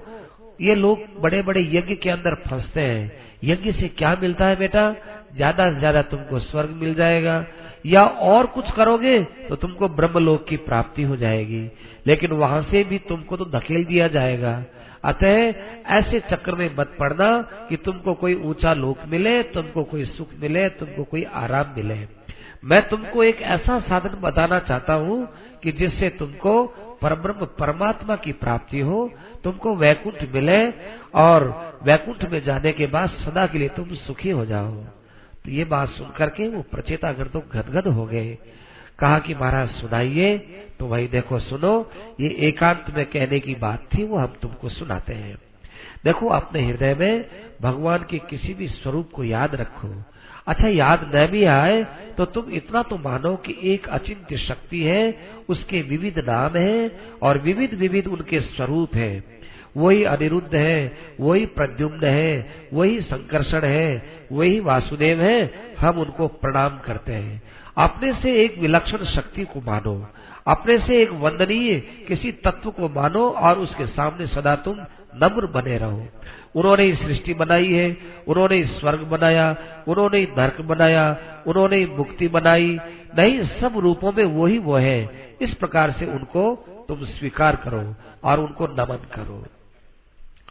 ये लोग बड़े बड़े यज्ञ के अंदर फंसते हैं। यज्ञ से क्या मिलता है बेटा? ज़्यादा से ज़्यादा तुमको स्वर्ग मिल जाएगा। या और कुछ करोगे तो तुमको ब्रह्मलोक की प्राप्ति हो जाएगी। लेकिन वहाँ से भी तुमको तो धकेल दिया जाएगा। अतः ऐसे चक्र में मत पड़ना कि तुमको कोई ऊँचा लोक मिले, तुमको कोई सुख मिले, तुमको कोई आराम मिले। मैं तुमको एक ऐसा साधन बताना चाहता हूँ कि जिससे तुमको परब्रह्म परमात्मा की प्राप्ति हो, तुमको वैकुंठ मिले और वैकुंठ में जाने के बाद सदा के लिए तुम सुखी हो जाओ। तो ये बात सुनकर के वो प्रचेता प्रचेतागण तो गदगद हो गए। कहा कि महाराज, सुनाइए। तो भाई देखो, सुनो, ये एकांत में कहने की बात थी, वो हम तुमको सुनाते हैं। देखो, अपने हृदय में भगवान के किसी भी स्वरूप को याद रखो। अच्छा याद न भी आए तो तुम इतना तो मानो कि एक अचिंत्य शक्ति है, उसके विविध नाम है और विविध विविध उनके स्वरूप है। वही अनिरुद्ध है, वही प्रद्युम्न है, वही संकर्षण है, वही वासुदेव है, हम उनको प्रणाम करते हैं। अपने से एक विलक्षण शक्ति को मानो, अपने से एक वंदनीय किसी तत्व को मानो और उसके सामने सदा तुम नम्र बने रहो। उन्होंने सृष्टि बनाई है, उन्होंने स्वर्ग बनाया, उन्होंने नर्क बनाया, उन्होंने मुक्ति बनाई। नहीं, सब रूपों में वो ही वो है। इस प्रकार से उनको तुम स्वीकार करो और उनको नमन करो।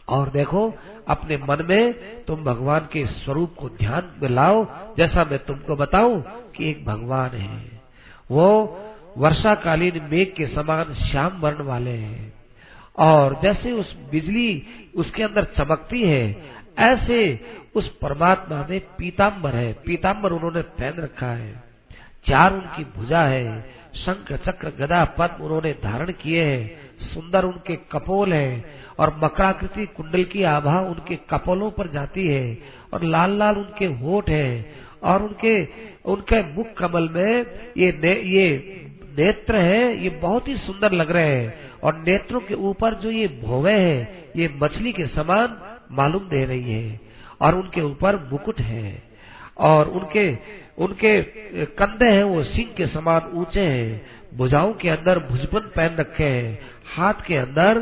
और देखो, अपने मन में तुम भगवान के स्वरूप को ध्यान में लाओ, जैसा मैं तुमको बताऊँ कि एक भगवान है। वो वर्षाकालीन मेघ के समान श्याम वर्ण वाले हैं। और जैसे उस बिजली उसके अंदर चमकती है, ऐसे उस परमात्मा में पीताम्बर है। पीताम्बर उन्होंने पहन रखा है। चार उनकी भुजा है। शंख, चक्र, गदा, पद्म उन्होंने धारण किए हैं। सुंदर उनके कपोल हैं और मकराकृति कुंडल की आभा उनके कपोलों पर जाती है और लाल लाल उनके होठ है और उनके उनके मुख कमल में ये ये नेत्र है, ये बहुत ही सुंदर लग रहे हैं। और नेत्रों के ऊपर जो ये भोवे है, ये मछली के समान मालूम दे रही है। और उनके ऊपर मुकुट है। और उनके उनके कंधे हैं, वो सिंह के समान ऊँचे हैं। भुजाओं के अंदर भुजबन पहन रखे हैं। हाथ के अंदर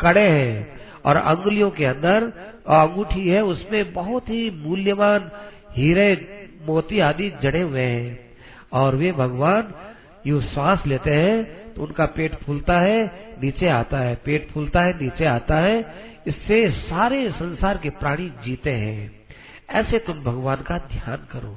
कड़े हैं। और अंगुलियों के अंदर अंगूठी है, उसमें बहुत ही मूल्यवान हीरे, मोती आदि जड़े हुए हैं। और वे भगवान यू श्वास लेते हैं तो उनका पेट फूलता है, नीचे आता है, पेट फूलता है, नीचे आता है, इससे सारे संसार के प्राणी जीते हैं। ऐसे तुम भगवान का ध्यान करो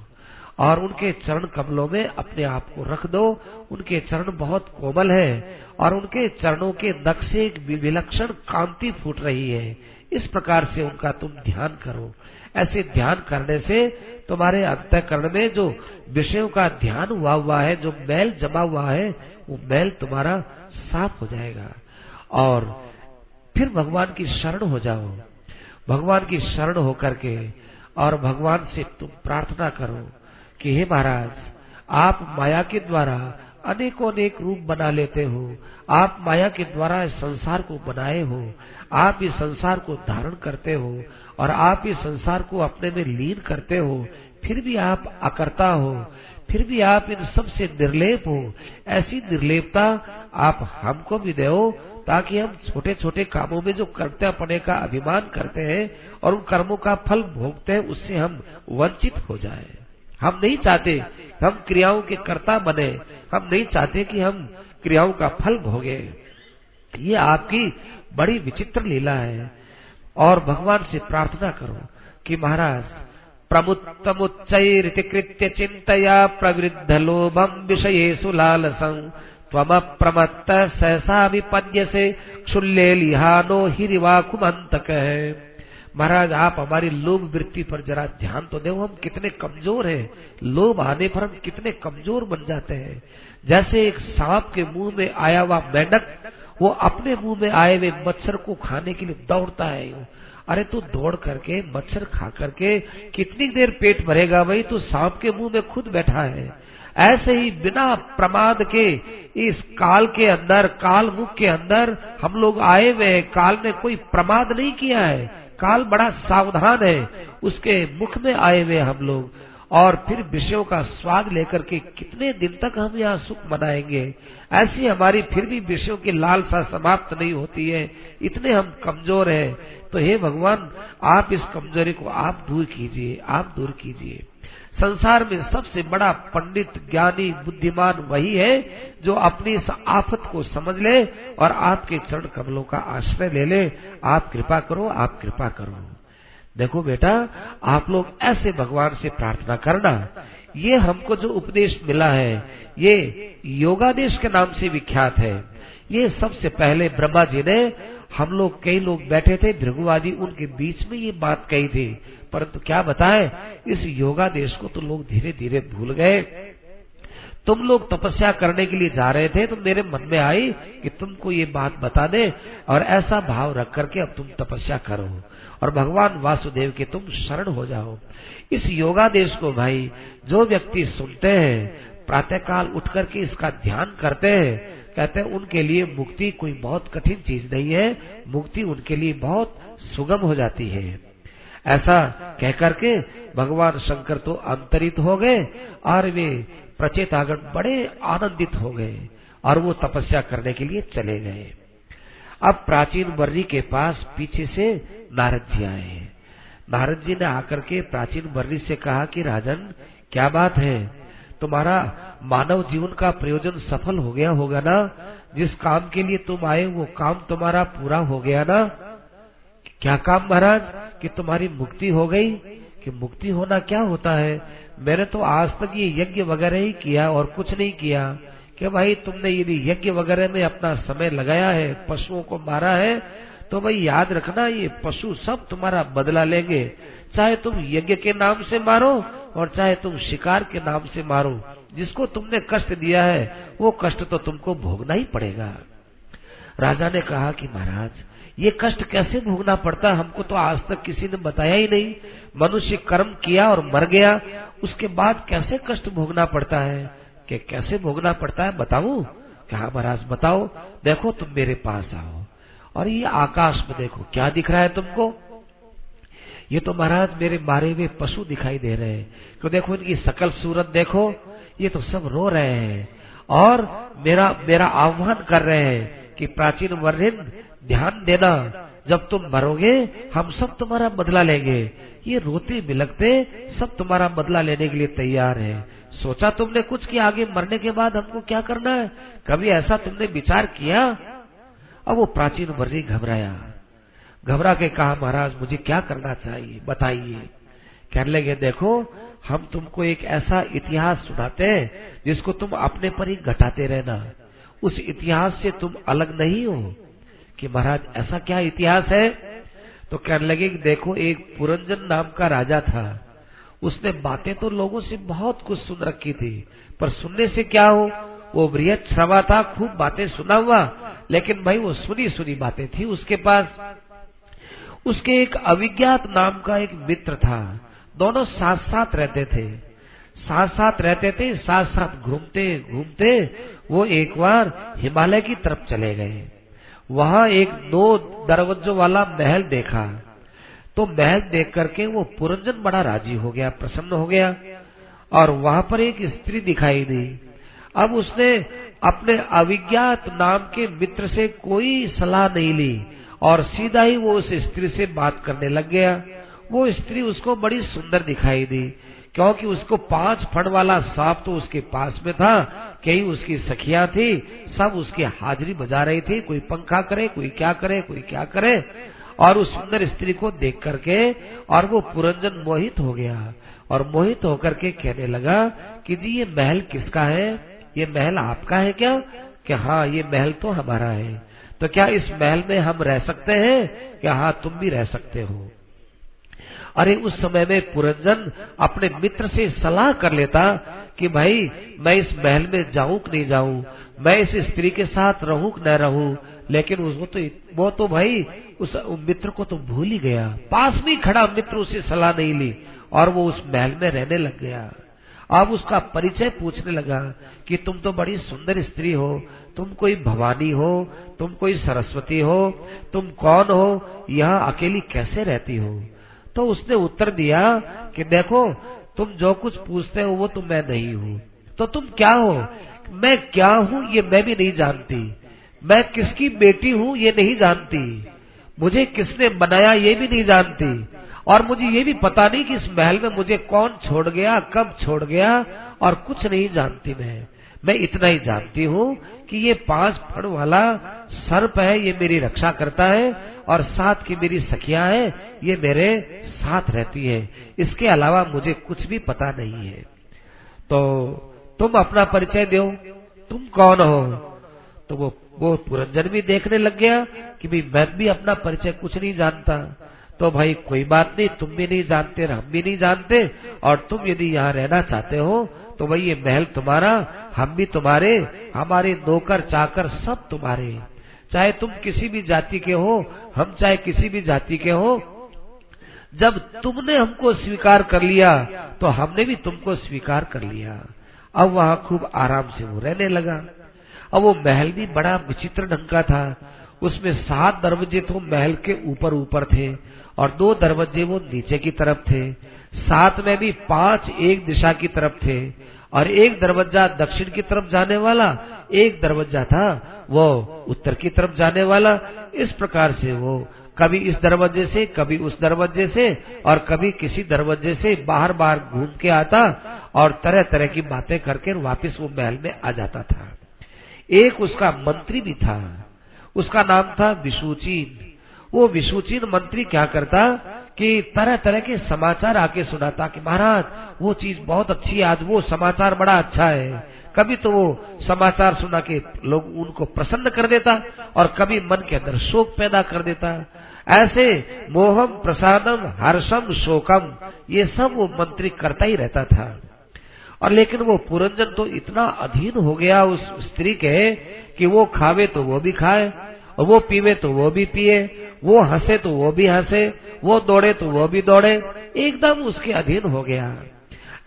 और उनके चरण कमलों में अपने आप को रख दो। उनके चरण बहुत कोमल है और उनके चरणों के नक्शे विलक्षण कांति फूट रही है। इस प्रकार से उनका तुम ध्यान करो। ऐसे ध्यान करने से तुम्हारे अंतकरण में जो विषयों का ध्यान हुआ हुआ है, जो मैल जमा हुआ है, वो मैल तुम्हारा साफ़ हो जाएगा। और फिर भगवान की शरण हो जाओ। भगवान की शरण होकर के और भगवान से तुम प्रार्थना करो कि हे महाराज, आप माया के द्वारा अनेकों अनेक रूप बना लेते हो। आप माया के द्वारा इस संसार को बनाए हो। आप इस संसार को धारण करते हो। और आप इस संसार को अपने में लीन करते हो, फिर भी आप अकर्ता हो, फिर भी आप इन सबसे निर्लेप हो, ऐसी निर्लेपता आप हमको भी दो, ताकि हम छोटे छोटे कामों में जो कर्तव्य पड़े का अभिमान करते हैं और उन कर्मों का फल भोगते हैं, उससे हम वंचित हो जाए। हम नहीं चाहते हम क्रियाओं के कर्ता बने, हम नहीं चाहते कि हम क्रियाओं का फल भोगे। ये आपकी बड़ी विचित्र लीला है। और भगवान से प्रार्थना करो कि महाराज, प्रमुत्तमुच्चैरिति कृत्य चिन्तया प्रवृद्धलोभम् विषयेषु लालसम् त्वमप्रमत्त सहसा विपद्यसे क्षुल्ले लिहानो हिरिवाकुमंतक है। महाराज, आप हमारी लोभ वृत्ति पर जरा ध्यान तो दो हम कितने कमज़ोर हैं। लोभ आने पर हम कितने कमज़ोर बन जाते हैं। जैसे एक सांप के मुँह में आया हुआ मेंढक वो अपने मुँह में आए हुए मच्छर को खाने के लिए दौड़ता है अरे तू दौड़ करके, मच्छर खा करके, कितनी देर पेट भरेगा भाई? तू सांप के मुँह में खुद बैठा है। ऐसे ही बिना प्रमाद के, इस काल के अंदर, काल मुख के अंदर हम लोग आए हुए हैं। काल ने कोई प्रमाद नहीं किया है। काल बड़ा सावधान है। उसके मुख में आए हुए हम लोग। और फिर विषयों का स्वाद लेकर के कितने दिन तक हम यहाँ सुख मनाएँगे? ऐसी हमारी फिर भी विषयों की लालसा समाप्त नहीं होती है। इतने हम कमज़ोर हैं। तो हे भगवान, आप इस कमज़ोरी को आप दूर कीजिए, आप दूर कीजिए। संसार में सबसे बड़ा पंडित, ज्ञानी, बुद्धिमान वही है जो अपनी इस आफत को समझ ले और आपके चरण कमलों का आश्रय ले ले। आप कृपा करो, आप कृपा करो। देखो बेटा, आप लोग ऐसे भगवान से प्रार्थना करना। ये हमको जो उपदेश मिला है, ये योगादेश के नाम से विख्यात है। ये सबसे पहले ब्रह्मा जी ने, हम लोग कई लोग बैठे थे भृगुवादी उनके बीच में ये बात कही थी। परंतु क्या बताए, इस योगा देश को तो लोग धीरे धीरे भूल गए। तुम लोग तपस्या करने के लिए जा रहे थे तो मेरे मन में आई कि तुमको ये बात बता दे और ऐसा भाव रख करके अब तुम तपस्या करो और भगवान वासुदेव के तुम शरण हो जाओ। इस योगा देश को भाई, जो व्यक्ति सुनते हैं, प्रातःकाल उठ करके इसका ध्यान करते हैं, कहते हैं, उनके लिए मुक्ति कोई बहुत कठिन चीज़ नहीं है, मुक्ति उनके लिए बहुत सुगम हो जाती है। ऐसा कह करके भगवान शंकर तो अंतरित हो गए और वे प्रचेतागण बड़े आनंदित हो गए और वो तपस्या करने के लिए चले गए। अब प्राचीन वर्री के पास पीछे से नारद जी आए नारद जी ने आकर के प्राचीन वर्री से कहा कि राजन, क्या बात है? तुम्हारा मानव जीवन का प्रयोजन सफल हो गया होगा ना? जिस काम के लिए तुम आए, वो काम तुम्हारा पूरा हो गया ना? क्या काम महाराज? कि तुम्हारी मुक्ति हो गई? कि मुक्ति होना क्या होता है? मैंने तो आज तक ये यज्ञ वगैरह ही किया और कुछ नहीं किया। कि भाई तुमने यदि यज्ञ वगैरह में अपना समय लगाया है, पशुओं को मारा है तो भाई याद रखना, ये पशु सब तुम्हारा बदला लेंगे। चाहे तुम यज्ञ के नाम से मारो और चाहे तुम शिकार के नाम से मारो। जिसको तुमने कष्ट दिया है, वो कष्ट तो तुमको भोगना ही पड़ेगा। राजा ने कहा कि महाराज ये कष्ट कैसे भोगना पड़ता हमको तो आज तक किसी ने बताया ही नहीं। मनुष्य कर्म किया और मर गया, उसके बाद कैसे कष्ट भोगना पड़ता है? कि कैसे भोगना पड़ता है बताऊ? क्या हाँ महाराज, बताओ। देखो, तुम मेरे पास आओ। और ये आकाश में देखो, क्या दिख रहा है तुमको? ये तो महाराज मेरे मारे हुए पशु दिखाई दे रहे हैं। क्यों देखो, इनकी सकल सूरत देखो। ये तो सब रो रहे हैं। और मेरा मेरा आह्वान कर रहे हैं कि प्राचीन वर्णिन ध्यान देना। जब तुम मरोगे, हम सब तुम्हारा बदला लेंगे। ये रोते बिलकते सब तुम्हारा बदला लेने के लिए तैयार है। सोचा तुमने कुछ कि आगे मरने के बाद हमको क्या करना है? कभी ऐसा तुमने विचार किया? अब वो प्राचीन वर्णी घबराया। घबरा के कहा, महाराज, मुझे क्या करना चाहिए? बताइए। कहने लगे, देखो, हम तुमको एक ऐसा इतिहास सुनाते हैं, जिसको तुम अपने पर ही घटाते रहना। उस इतिहास से तुम अलग नहीं हो। कि महाराज, ऐसा क्या इतिहास है? तो कहने लगे कि देखो, एक पुरंजन नाम का राजा था। उसने बातें तो लोगों से बहुत कुछ सुन रखी थी, पर सुनने से क्या हो? वो बृहद श्रवा था, खूब बातें सुना हुआ, लेकिन भाई वो सुनी सुनी बातें थी उसके पास। उसके एक अविज्ञात नाम का एक मित्र था, दोनों साथ साथ रहते थे। साथ साथ रहते थे साथ साथ घूमते घूमते, वो एक बार हिमालय की तरफ़ चले गए। वहाँ एक दो दरवाजों वाला महल देखा। तो महल देख करके वो पुरंजन बड़ा राज़ी हो गया, प्रसन्न हो गया और वहाँ पर एक स्त्री दिखाई दी। अब उसने अपने अविज्ञात नाम के मित्र से कोई सलाह नहीं ली और सीधा ही वो उस स्त्री से बात करने लग गया। वो स्त्री उसको बड़ी सुंदर दिखाई दी। क्योंकि उसको पाँच फट वाला सांप तो उसके पास में था, कई उसकी सखिया थी, सब उसकी हाजिरी बजा रही थी, कोई पंखा करे, कोई क्या करे, कोई क्या करे। और उस सुंदर स्त्री को देख करके, और वो पुरंजन मोहित हो गया। और मोहित होकर के कहने लगा कि जी, ये महल किसका है? ये महल आपका है क्या? कि हाँ ये महल तो हमारा है। तो क्या इस महल में हम रह सकते हैं? क्या हाँ तुम भी रह सकते हो। अरे उस समय में पुरंजन अपने मित्र से सलाह कर लेता कि भाई, मैं इस महल में जाऊँ कि नहीं जाऊँ, मैं इस स्त्री के साथ रहूँ कि न रहूँ, लेकिन उसको तो वो तो भाई, उस मित्र को तो भूल ही गया। पास में खड़ा मित्र उसे सलाह नहीं ली, और वो उस महल में रहने लग गया। अब उसका परिचय पूछने लगा कि तुम तो बड़ी सुंदर स्त्री हो, तुम कोई भवानी हो, तुम कोई सरस्वती हो, तुम कौन हो, यहाँ अकेली कैसे रहती हो? तो उसने उत्तर दिया कि देखो, तुम जो कुछ पूछते हो वो तो मैं नहीं हूँ। तो तुम क्या हो? मैं क्या हूँ ये मैं भी नहीं जानती। मैं किसकी बेटी हूँ ये नहीं जानती। मुझे किसने बनाया ये भी नहीं जानती। और मुझे ये भी पता नहीं कि इस महल में मुझे कौन छोड़ गया, कब छोड़ गया, और कुछ नहीं जानती मैं। मैं इतना ही जानती हूँ कि ये पाँच फड़ वाला सर्प है, ये मेरी रक्षा करता है और साथ की मेरी सखिया है, ये मेरे साथ रहती है। इसके अलावा मुझे कुछ भी पता नहीं है। तो तुम अपना परिचय दो। तुम कौन हो? तो वो वो पुरंजन भी देखने लग गया कि भाई, मैं भी अपना परिचय कुछ नहीं जानता। तो भाई, कोई बात नहीं, तुम भी नहीं जानते, हम भी नहीं जानते, और तुम यदि यहाँ रहना चाहते हो तो भाई ये महल तुम्हारा, हम भी तुम्हारे, हमारे नौकर, चाकर सब तुम्हारे। चाहे तुम किसी भी जाति के हो, हम चाहे किसी भी जाति के हो, जब तुमने हमको स्वीकार कर लिया तो हमने भी तुमको स्वीकार कर लिया। अब वहाँ खूब आराम से वो रहने लगा। अब वो महल भी बड़ा विचित्र ढंग का था। उसमें सात दरवाजे तो महल के ऊपर ऊपर थे। और दो दरवाजे वो नीचे की तरफ़ थे, साथ में भी पाँच एक दिशा की तरफ़ थे, और एक दरवाज़ा दक्षिण की तरफ़ जाने वाला, एक दरवाज़ा था वो उत्तर की तरफ़ जाने वाला। इस प्रकार से वो कभी इस दरवाजे से, कभी उस दरवाजे से, और कभी किसी दरवाजे से बाहर बाहर घूम के आता और तरह तरह की बातें करके वापस वो महल में आ जाता था। एक उसका मंत्री भी था, उसका नाम था विशुचीन। वो विशुचीन मंत्री क्या करता कि तरह तरह के समाचार आके सुनाता कि महाराज, वो चीज़ बहुत अच्छी है, आज वो समाचार बड़ा अच्छा है। कभी तो वो समाचार सुना के लोग उनको प्रसन्न कर देता और कभी मन के अंदर शोक पैदा कर देता। ऐसे मोहम प्रसादम हर्षम शोकम, ये सब वो मंत्री करता ही रहता था। और लेकिन वो पुरंजन तो इतना अधीन हो गया उस स्त्री के कि वो खावे तो वो भी खाए और वो पीवे तो वो भी पिए। वो हंसे तो वो भी हंसे, वो दौड़े तो वो भी दौड़े, एकदम उसके अधीन हो गया।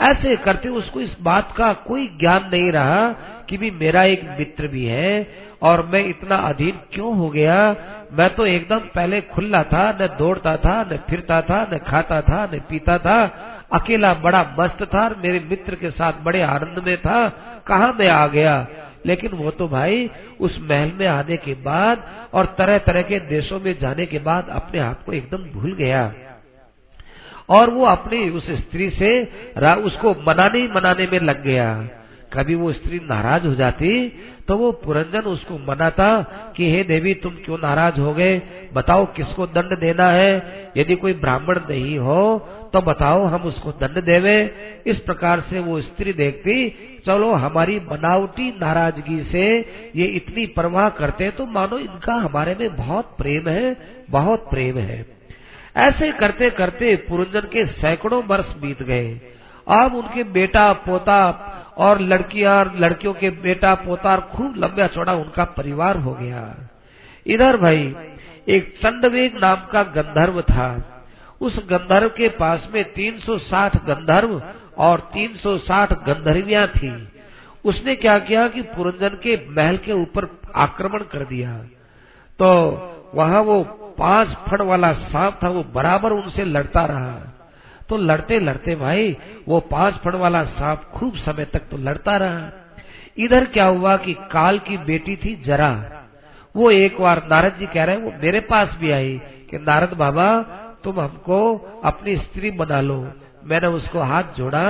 ऐसे करते उसको इस बात का कोई ज्ञान नहीं रहा कि भी मेरा एक मित्र भी है और मैं इतना अधीन क्यों हो गया? मैं तो एकदम पहले खुला था, न दौड़ता था, न फिरता था, न खाता था, न पीता था। अकेला बड़ा मस्त था मेरे मित्र के साथ बड़े आनंद में था। कहा मैं आ गया? लेकिन वो तो भाई उस महल में आने के बाद और तरह तरह के देशों में जाने के बाद अपने आप को एकदम भूल गया। और वो अपनी उस स्त्री से उसको मनाने ही मनाने में लग गया। कभी वो स्त्री नाराज़ हो जाती तो वो पुरंजन उसको मनाता कि, हे देवी, तुम क्यों नाराज़ हो गए? बताओ किसको दंड देना है? यदि कोई ब्राह्मण नहीं हो तो बताओ हम उसको दंड देवे। इस प्रकार से वो स्त्री देखती, चलो हमारी बनावटी नाराज़गी से ये इतनी परवाह करते तो मानो इनका हमारे में बहुत प्रेम है, बहुत प्रेम है। ऐसे करते करते पुरंजन के सैकड़ों वर्ष बीत गए। अब उनके बेटा पोता और लड़कियाँ, लड़कियों के बेटा पोता खूब लंबा चौड़ा उनका परिवार हो गया। इधर भाई, एक चंडवेग नाम का गंधर्व था। उस गंधर्व के पास में 360 गंधर्व और 360 गंधर्वियाँ थी। उसने क्या किया कि पुरंजन के महल के ऊपर आक्रमण कर दिया। तो वहाँ वो पाँच फड़ वाला सांप था, वो बराबर उनसे लड़ता रहा। तो लड़ते लड़ते भाई, वो पाँच फड़ वाला सांप खूब समय तक तो लड़ता रहा। इधर क्या हुआ कि काल की बेटी थी जरा। वो एक बार नारद जी कह रहे हैं, वो मेरे पास भी आई। कि नारद बाबा तुम हमको अपनी स्त्री बना लो। मैंने उसको हाथ जोड़ा,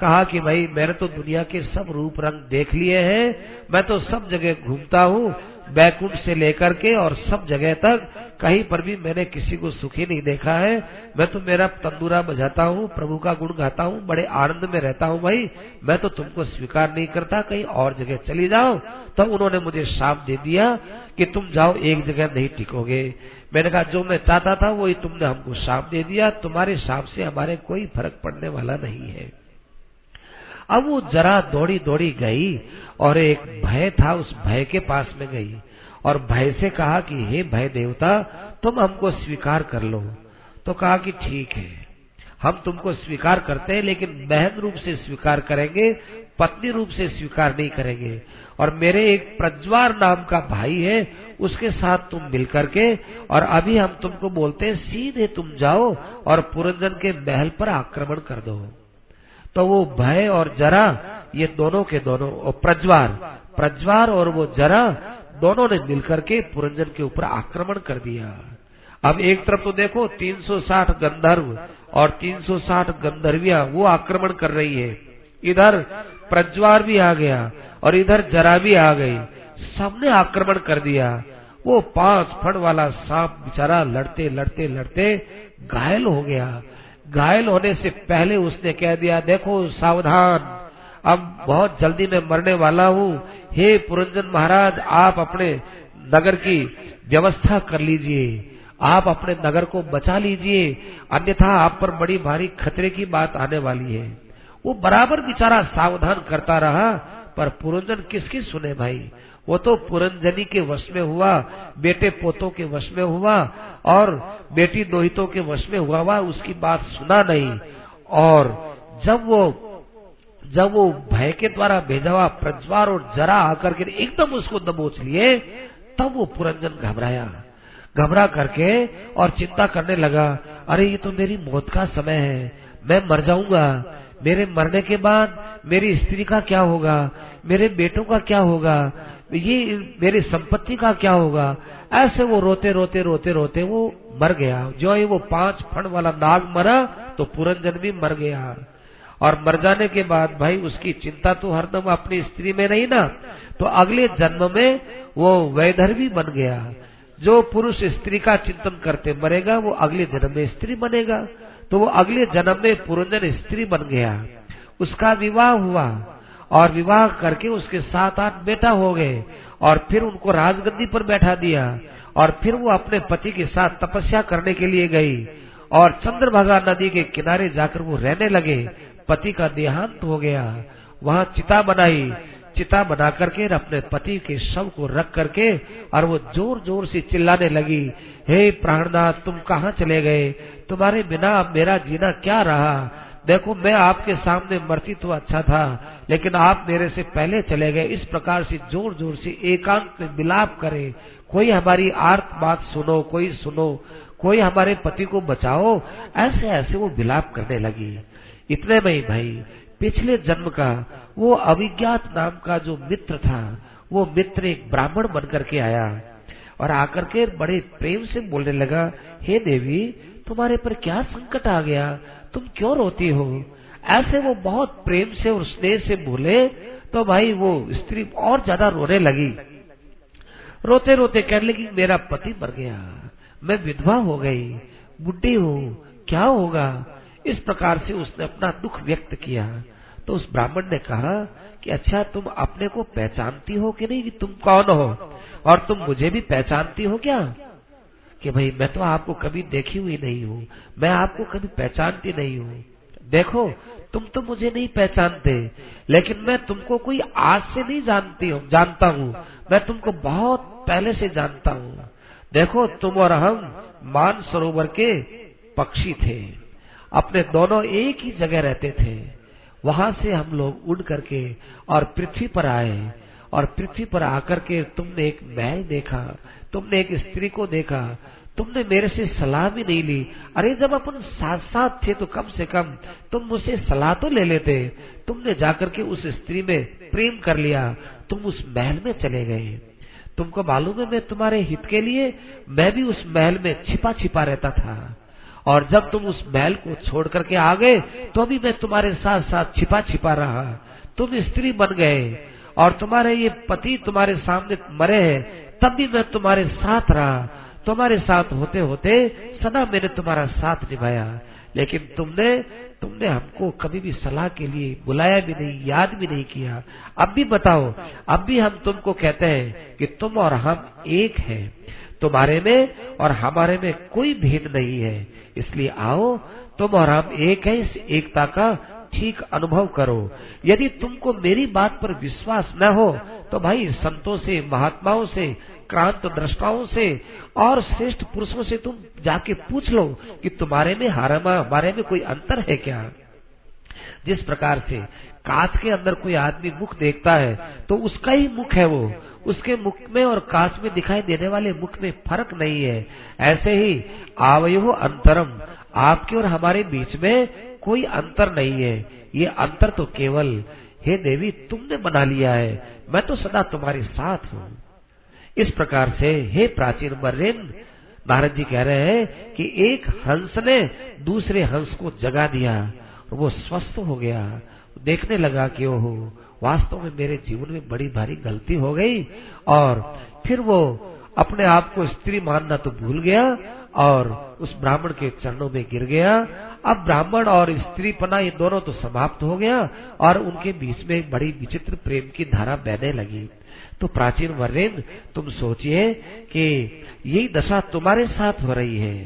कहा कि भाई, मैंने तो दुनिया के सब रूप रंग देख लिए हैं, मैं तो सब जगह घूमता हूँ, बैकुंठ से लेकर के और सब जगह तक, कहीं पर भी मैंने किसी को सुखी नहीं देखा है। मैं तो मेरा तंदूरा बजाता हूँ, प्रभु का गुण गाता हूँ, बड़े आनंद में रहता हूँ भाई। मैं तो तुमको स्वीकार नहीं करता, कहीं और जगह चली जाओ। तब उन्होंने मुझे साफ़ दे दिया कि तुम जाओ, एक जगह नहीं टिकोगे। मैंने कहा, जो मैं चाहता था, वही तुमने हमको साफ़ दे दिया। तुम्हारे साफ़ से हमारे कोई फ़र्क पड़ने वाला नहीं है। अब वो जरा दौड़ी दौड़ी गई और एक भय था, उस भय के पास में गई और भय से कहा कि, हे भय देवता, तुम हमको स्वीकार कर लो। तो कहा कि, ठीक है, हम तुमको स्वीकार करते हैं, लेकिन बहन रूप से स्वीकार करेंगे, पत्नी रूप से स्वीकार नहीं करेंगे। और मेरे एक प्रज्वार नाम का भाई है, उसके साथ तुम मिल करके और अभी हम तुमको बोलते हैं, सीधे तुम जाओ और पुरंजन के महल पर आक्रमण कर दो। तो वो भय और जरा, ये दोनों के दोनों और प्रज्वार प्रज्वार और वो जरा, दोनों ने मिलकर के पुरंजन के ऊपर आक्रमण कर दिया। अब एक तरफ़ तो देखो 360 गंधर्व और 360 गंधर्विया, वो आक्रमण कर रही है। इधर प्रज्वार भी आ गया और इधर जरा भी आ गई। सबने आक्रमण कर दिया। वो पाँच फट वाला सांप बेचारा लड़ते लड़ते लड़ते घायल हो गया। घायल होने से पहले उसने कह दिया, देखो, सावधान। अब बहुत जल्दी मैं मरने वाला हूँ। हे पुरंजन महाराज, आप अपने नगर की व्यवस्था कर लीजिए। आप अपने नगर को बचा लीजिए। अन्यथा आप पर बड़ी भारी खतरे की बात आने वाली है। वो बराबर बेचारा सावधान करता रहा। पर पुरंजन किसकी सुने भाई? वो तो पुरंजनी के वश में हुआ, बेटे पोतों के वश में हुआ और बेटी दोहितों के वश में हुआ हुआ उसकी बात सुना नहीं। और जब वो जब वो भय के द्वारा भेजा हुआ प्रज्वार और जरा आकर के एकदम उसको दबोच लिए, तब वो पुरंजन घबराया। घबरा करके और चिंता करने लगा, अरे, ये तो मेरी मौत का समय है, मैं मर जाऊँगा। मेरे मरने के बाद मेरी स्त्री का क्या होगा? मेरे बेटों का क्या होगा? ये मेरी संपत्ति का क्या होगा? ऐसे वो रोते रोते रोते रोते वो मर गया। जो ही वो पाँच फण वाला नाग मरा तो पुरंजन भी मर गया। और मर जाने के बाद भाई उसकी चिंता तो हरदम अपनी स्त्री में नहीं ना। तो अगले जन्म में वो वैधर्वी बन गया। जो पुरुष स्त्री का चिंतन करते मरेगा, वो अगले जन्म में स्त्री बनेगा। तो वो अगले जन्म में पुरंजन स्त्री बन गया। उसका विवाह हुआ और विवाह करके उसके सात आठ बेटा हो गए और फिर उनको राजगद्दी पर बैठा दिया और फिर वो अपने पति के साथ तपस्या करने के लिए गई और चंद्रभागा नदी के किनारे जाकर वो रहने लगे। पति का देहांत हो गया। वहाँ चिता बनाई चिता बना करके अपने पति के शव को रख करके और वो ज़ोर ज़ोर से चिल्लाने लगी हे hey, प्राणनाथ तुम कहाँ चले गए? तुम्हारे बिना अब मेरा जीना क्या रहा? देखो मैं आपके सामने मरती तो अच्छा था लेकिन आप मेरे से पहले चले गए। इस प्रकार से ज़ोर ज़ोर से एकांत में मिलाप करे। कोई हमारी आर्त बात सुनो कोई सुनो कोई हमारे पति को बचाओ। ऐसे ऐसे वो विलाप करने लगी। इतने में ही भाई पिछले जन्म का वो अभिज्ञात नाम का जो मित्र था, वो मित्र एक ब्राह्मण बनकर के आया और आकर के बड़े प्रेम से बोलने लगा, हे देवी, तुम्हारे पर क्या संकट आ गया? तुम क्यों रोती हो? ऐसे वो बहुत प्रेम से और स्नेह से बोले तो भाई वो स्त्री और ज़्यादा रोने लगी। रोते रोते कहने लगी, मेरा पति मर गया, मैं विधवा हो गई बुढ़ी हूँ, क्या होगा? इस प्रकार से उसने अपना दुख व्यक्त किया। तो उस ब्राह्मण ने कहा कि अच्छा तुम अपने को पहचानती हो कि नहीं कि तुम कौन हो? और तुम मुझे भी पहचानती हो क्या? कि भाई, मैं तो आपको कभी देखी हुई नहीं हूँ। मैं आपको कभी पहचानती नहीं हूँ। देखो, तुम तो मुझे नहीं पहचानते, लेकिन मैं तुमको कोई आज से नहीं जानती हूँ, जानता हूँ। मैं तुमको बहुत पहले से जानता हूँ। देखो, तुम और हम मान सरोवर के पक्षी थे। अपने दोनों एक ही जगह रहते थे। वहाँ से हम लोग उड़ करके और पृथ्वी पर आए और पृथ्वी पर आकर के तुमने एक महल देखा, तुमने एक स्त्री को देखा, तुमने मेरे से सलाह भी नहीं ली। अरे जब अपन साथ साथ थे तो कम से कम तुम मुझसे सलाह तो ले लेते। तुमने जाकर के उस स्त्री में प्रेम कर लिया। तुम उस महल में चले गए। तुमको मालूम है मैं तुम्हारे हित के लिए, मैं भी उस महल में छिपा छिपा रहता था। और जब तुम उस महल को छोड़ करके आ गए तो अभी मैं तुम्हारे साथ साथ छिपा छिपा रहा। तुम स्त्री बन गए और तुम्हारे ये पति तुम्हारे सामने मरे हैं, तब भी मैं तुम्हारे साथ रहा। तुम्हारे साथ होते होते सदा मैंने तुम्हारा साथ निभाया। लेकिन तुमने तुमने हमको कभी भी सलाह के लिए बुलाया भी नहीं, याद भी नहीं किया। अब भी बताओ, अब भी हम तुमको कहते हैं कि तुम और हम एक हैं। तुम्हारे में और हमारे में कोई भेद नहीं है। इसलिए आओ, तुम और हम एक है, इस एकता का ठीक अनुभव करो। यदि तुमको मेरी बात पर विश्वास न हो तो भाई संतों से, महात्माओं से, क्रांत दृष्टाओं से और श्रेष्ठ पुरुषों से तुम जाके पूछ लो कि तुम्हारे में हमारे में कोई अंतर है क्या? जिस प्रकार से कांच के अंदर कोई आदमी मुख देखता है तो उसका ही मुख है वो। उसके मुख में और कांच में दिखाई देने वाले मुख में फ़र्क नहीं है। ऐसे ही आवयो अंतरम, आपके और हमारे बीच में कोई अंतर नहीं है। ये अंतर तो केवल, हे देवी, तुमने बना लिया है, मैं तो सदा तुम्हारे साथ हूँ। इस प्रकार से, हे प्राचीन मर्रेन, नारद जी कह रहे हैं कि एक हंस ने दूसरे हंस को जगा दिया वो स्वस्थ हो गया। देखने लगा कि ओहो वास्तव में मेरे जीवन में बड़ी भारी गलती हो गई और फिर वो अपने आप को स्त्री मानना तो भूल गया और उस ब्राह्मण के चरणों में गिर गया। अब ब्राह्मण और स्त्री पना ये दोनों तो समाप्त हो गया और उनके बीच में एक बड़ी विचित्र प्रेम की धारा बहने लगी। तो प्राचीन वरेंद्र तुम सोचिए कि यही दशा तुम्हारे साथ हो रही है।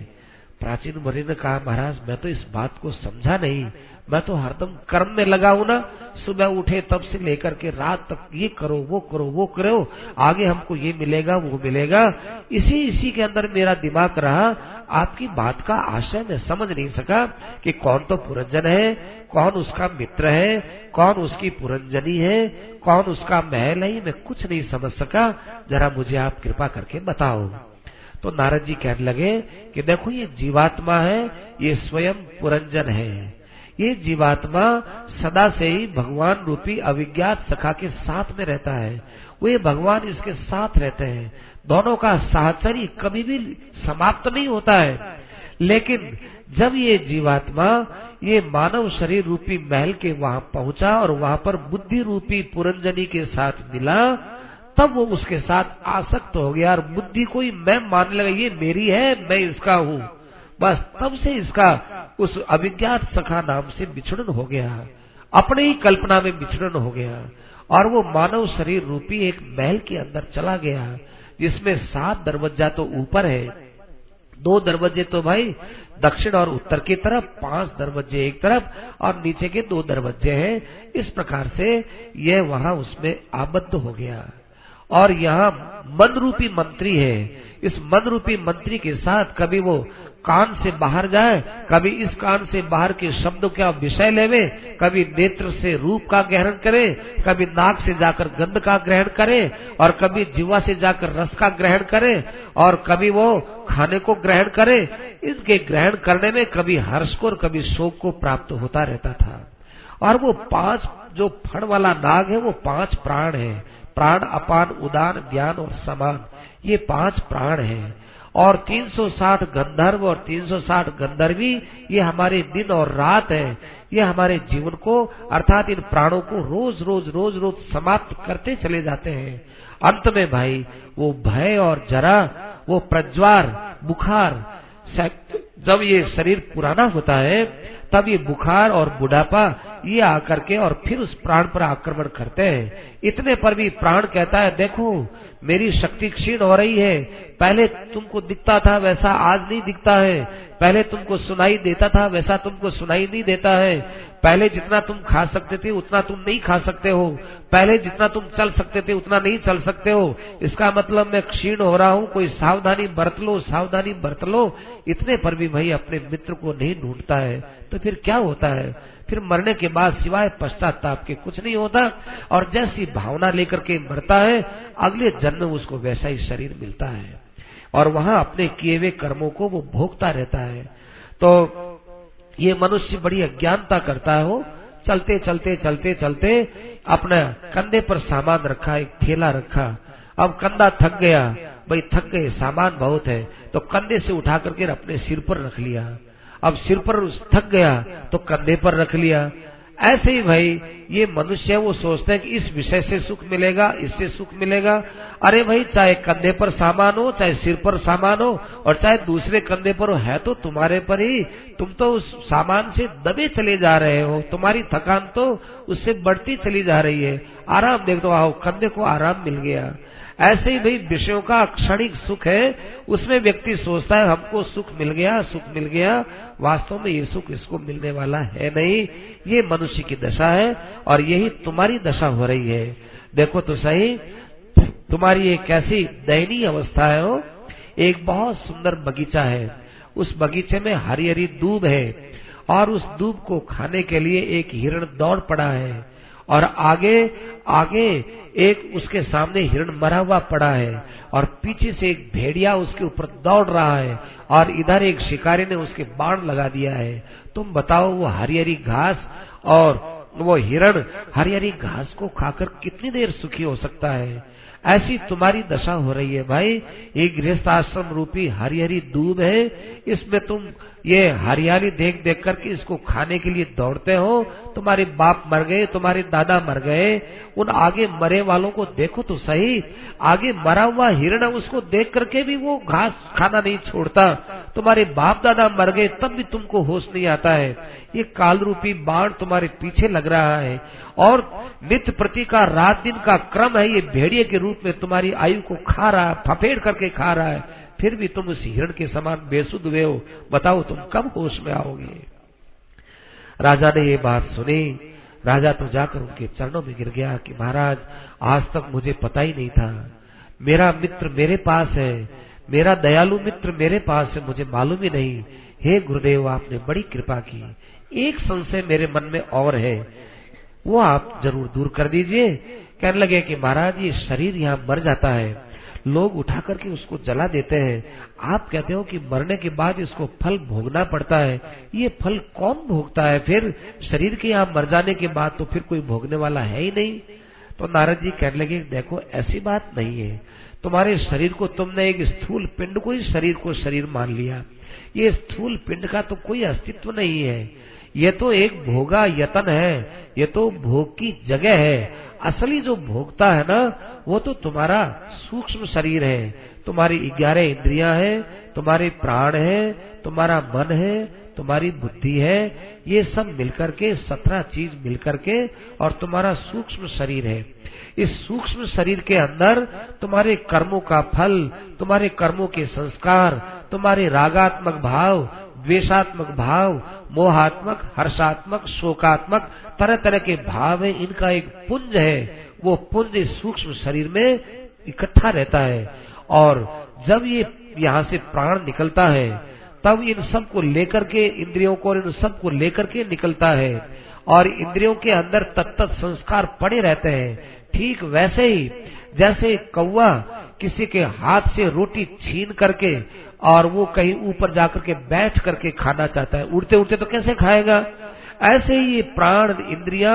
प्राचीन ने कहा, महाराज, मैं तो इस बात को समझा नहीं। मैं तो हरदम कर्म में लगा हूँ ना, सुबह उठे तब से लेकर के रात तक ये करो, वो करो वो करो, आगे हमको ये मिलेगा, वो मिलेगा। इसी इसी के अंदर मेरा दिमाग रहा, आपकी बात का आशय मैं समझ नहीं सका कि कौन तो पुरंजन है, कौन उसका मित्र है, कौन उसकी पुरंजनी है, कौन उसका महल है मैं कुछ नहीं समझ सका। जरा मुझे आप कृपा करके बताओ। तो नारद जी कहने लगे कि देखो, ये जीवात्मा है, ये स्वयं पुरंजन है। ये जीवात्मा सदा से ही भगवान रूपी अविज्ञात सखा के साथ में रहता है। वे भगवान इसके साथ रहते हैं। दोनों का साहचर्य कभी भी समाप्त नहीं होता है। लेकिन जब ये जीवात्मा ये मानव शरीर रूपी महल के वहाँ पहुँचा और वहाँ पर बुद्धि रूपी पुरंजनी के साथ मिला, तब वो उसके साथ आसक्त हो गया और बुद्धि को ही मैं मानने लगा, ये मेरी है, मैं इसका हूँ। बस तब से इसका उस अभिज्ञात सखा नाम से बिछड़न हो गया। अपने ही कल्पना में बिछड़न हो गया। और वो मानव शरीर रूपी एक महल के अंदर चला गया, जिसमें सात दरवाज़ा तो ऊपर है। दो दरवाजे तो भाई दक्षिण और उत्तर की तरफ़, पाँच दरवाजे एक तरफ़ और नीचे के दो दरवाजे हैं। इस प्रकार से यह वहाँ उसमें आबद्ध हो गया। और यहाँ मन रूपी मंत्री है। इस मन रूपी मंत्री के साथ कभी वो कान से बाहर जाए, कभी इस कान से बाहर के शब्दों का विषय लेवे, कभी नेत्र से रूप का ग्रहण करे, कभी नाक से जाकर गंध का ग्रहण करे, और कभी जीवा से जाकर रस का ग्रहण करे, और कभी वो खाने को ग्रहण करे। इसके ग्रहण करने में कभी हर्ष को और कभी शोक को प्राप्त होता रहता था। और वो पाँच, जो फण वाला नाग है, वो पाँच प्राण है। प्राण, अपान, उदान, ज्ञान और समान। ये पाँच प्राण हैं। और 360 गंधर्व और 360 गंधर्वी, ये हमारे दिन और रात है। ये हमारे जीवन को, अर्थात इन प्राणों को रोज रोज रोज रोज समाप्त करते चले जाते हैं। अंत में भाई, वो भय और जरा, वो प्रज्वार, बुखार जब ये शरीर पुराना होता है तब ये बुखार और बुढ़ापा ये आकर के और फिर उस प्राण पर आक्रमण करते हैं। इतने पर भी प्राण कहता है, देखो, मेरी शक्ति क्षीण हो रही है। पहले तुमको दिखता था वैसा आज नहीं दिखता है। पहले तुमको सुनाई देता था वैसा तुमको सुनाई नहीं देता है। पहले जितना तुम खा सकते थे, उतना तुम नहीं खा सकते हो। पहले जितना तुम चल सकते थे, उतना नहीं चल सकते हो। इसका मतलब मैं क्षीण हो रहा हूँ, कोई सावधानी बरत लो, सावधानी बरत लो। इतने पर भी भाई अपने मित्र को नहीं ढूंढता है। तो फिर क्या होता है? फिर मरने के बाद सिवाय पश्चाताप के कुछ नहीं होता। और जैसी भावना लेकर के मरता है, अगले जन्म में उसको वैसा ही शरीर मिलता है। और वहाँ अपने किए हुए कर्मों को वो भोगता रहता है। तो ये मनुष्य बड़ी अज्ञानता करता है। वो चलते चलते चलते चलते अपने कंधे पर सामान रखा, एक थैला रखा। अब कंधा थक गया। भाई, थक गए, सामान बहुत है। तो कंधे से उठा करके अपने सिर पर रख लिया। अब सिर पर थक गया तो कंधे पर रख लिया। ऐसे ही भाई, ये मनुष्य वो सोचते हैं कि इस विषय से सुख मिलेगा, इससे सुख मिलेगा। अरे भाई, चाहे कंधे पर सामान हो, चाहे सिर पर सामान हो, और चाहे दूसरे कंधे पर हो, है तो तुम्हारे पर ही। तुम तो उस सामान से दबे चले जा रहे हो। तुम्हारी थकान तो उससे बढ़ती चली जा रही है। आराम देख दो आओ, कंधे को आराम मिल गया। ऐसे ही भाई, विषयों का क्षणिक सुख है, उसमें व्यक्ति सोचता है, हमको सुख मिल गया, सुख मिल गया, वास्तव में ये सुख इसको मिलने वाला है नहीं, ये मनुष्य की दशा है, और यही तुम्हारी दशा हो रही है। देखो तो सही, तुम्हारी एक कैसी दयनीय अवस्था है हो एक बहुत सुंदर बगीचा है, उस बगीचे में हरी हरी दूब है, और उस दूब को खाने के लिए एक हिरण दौड़ पड़ा है और आगे आगे एक उसके सामने हिरण मरा हुआ पड़ा है और पीछे से एक भेड़िया उसके ऊपर दौड़ रहा है और इधर एक शिकारी ने उसके बाण लगा दिया है। तुम बताओ, वो हरी हरी घास और वो हिरण हरी हरी घास को खाकर कितनी देर सुखी हो सकता है? ऐसी तुम्हारी दशा हो रही है भाई। ये गृहस्थ आश्रम रूपी हरी हरी दूब है। इसमें तुम ये हरियाली देख देख करके इसको खाने के लिए दौड़ते हो। तुम्हारे बाप मर गए, तुम्हारे दादा मर गए। उन आगे मरे वालों को देखो तो सही। आगे मरा हुआ हिरण उसको देख करके भी वो घास खाना नहीं छोड़ता। तुम्हारे बाप दादा मर गए, तब भी तुमको होश नहीं आता है। ये काल रूपी बाण तुम्हारे पीछे लग रहा है। और नित्य प्रति का रात दिन का क्रम है, ये भेड़िए के रूप में तुम्हारी आयु को खा रहा है फफेड़ करके खा रहा है। फिर भी तुम उस हिरण के समान बेसुध हुए हो। बताओ तुम कब होश में आओगे? राजा ने ये बात सुनी। राजा तो जाकर उनके चरणों में गिर गया कि महाराज, आज तक मुझे पता ही नहीं था। मेरा मित्र मेरे पास है। मेरा दयालु मित्र मेरे पास है, मुझे मालूम ही नहीं। हे गुरुदेव, आपने बड़ी कृपा की। एक संशय मेरे मन में और है। वो आप ज़रूर दूर कर दीजिए। कहने लगे कि महाराज, ये शरीर यहाँ मर जाता है। लोग उठा करके उसको जला देते हैं। आप कहते हो कि मरने के बाद इसको फल भोगना पड़ता है। ये फल कौन भोगता है? फिर शरीर के यहाँ मर जाने के बाद तो फिर कोई भोगने वाला है ही नहीं। तो नारद जी कहने लगे, देखो, ऐसी बात नहीं है। तुम्हारे शरीर को तुमने एक स्थूल पिंड को ही शरीर को शरीर मान लिया। ये स्थूल पिंड का तो कोई अस्तित्व नहीं है। ये तो एक भोगा यतन है। ये तो भोग की जगह है। असली जो भोगता है ना, वो तो तुम्हारा सूक्ष्म शरीर है। तुम्हारी ग्यारह इंद्रियाँ हैं, तुम्हारे प्राण है, तुम्हारा मन है, तुम्हारी बुद्धि है। ये सब मिलकर के, सत्रह चीज़ मिलकर के और तुम्हारा सूक्ष्म शरीर है। इस सूक्ष्म शरीर के अंदर तुम्हारे कर्मों का फल, तुम्हारे कर्मों के संस्कार, तुम्हारे रागात्मक भाव द्वेषात्मक भाव, मोहात्मक, हर्षात्मक, शोकात्मक तरह तरह के भाव है। इनका एक पुंज है। वो पुंज सूक्ष्म शरीर में इकट्ठा रहता है। और जब ये यहाँ से प्राण निकलता है, तब इन सबको लेकर के, इंद्रियों को और इन सबको लेकर के निकलता है। और इंद्रियों के अंदर तत्त संस्कार पड़े रहते हैं। ठीक वैसे ही, जैसे कौवा किसी के हाथ से रोटी छीन करके और वो कहीं ऊपर जाकर के बैठ करके खाना चाहता है। उड़ते उड़ते तो कैसे खाएगा? ऐसे ही ये प्राण, इंद्रिया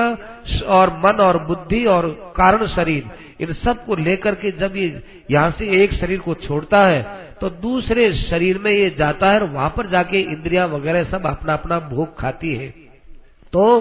और मन और बुद्धि और कारण शरीर, इन सबको लेकर के जब ये यहाँ से एक शरीर को छोड़ता है तो दूसरे शरीर में ये जाता है और वहाँ पर जाके इंद्रिया वगैरह सब अपना अपना भोग खाती है। तो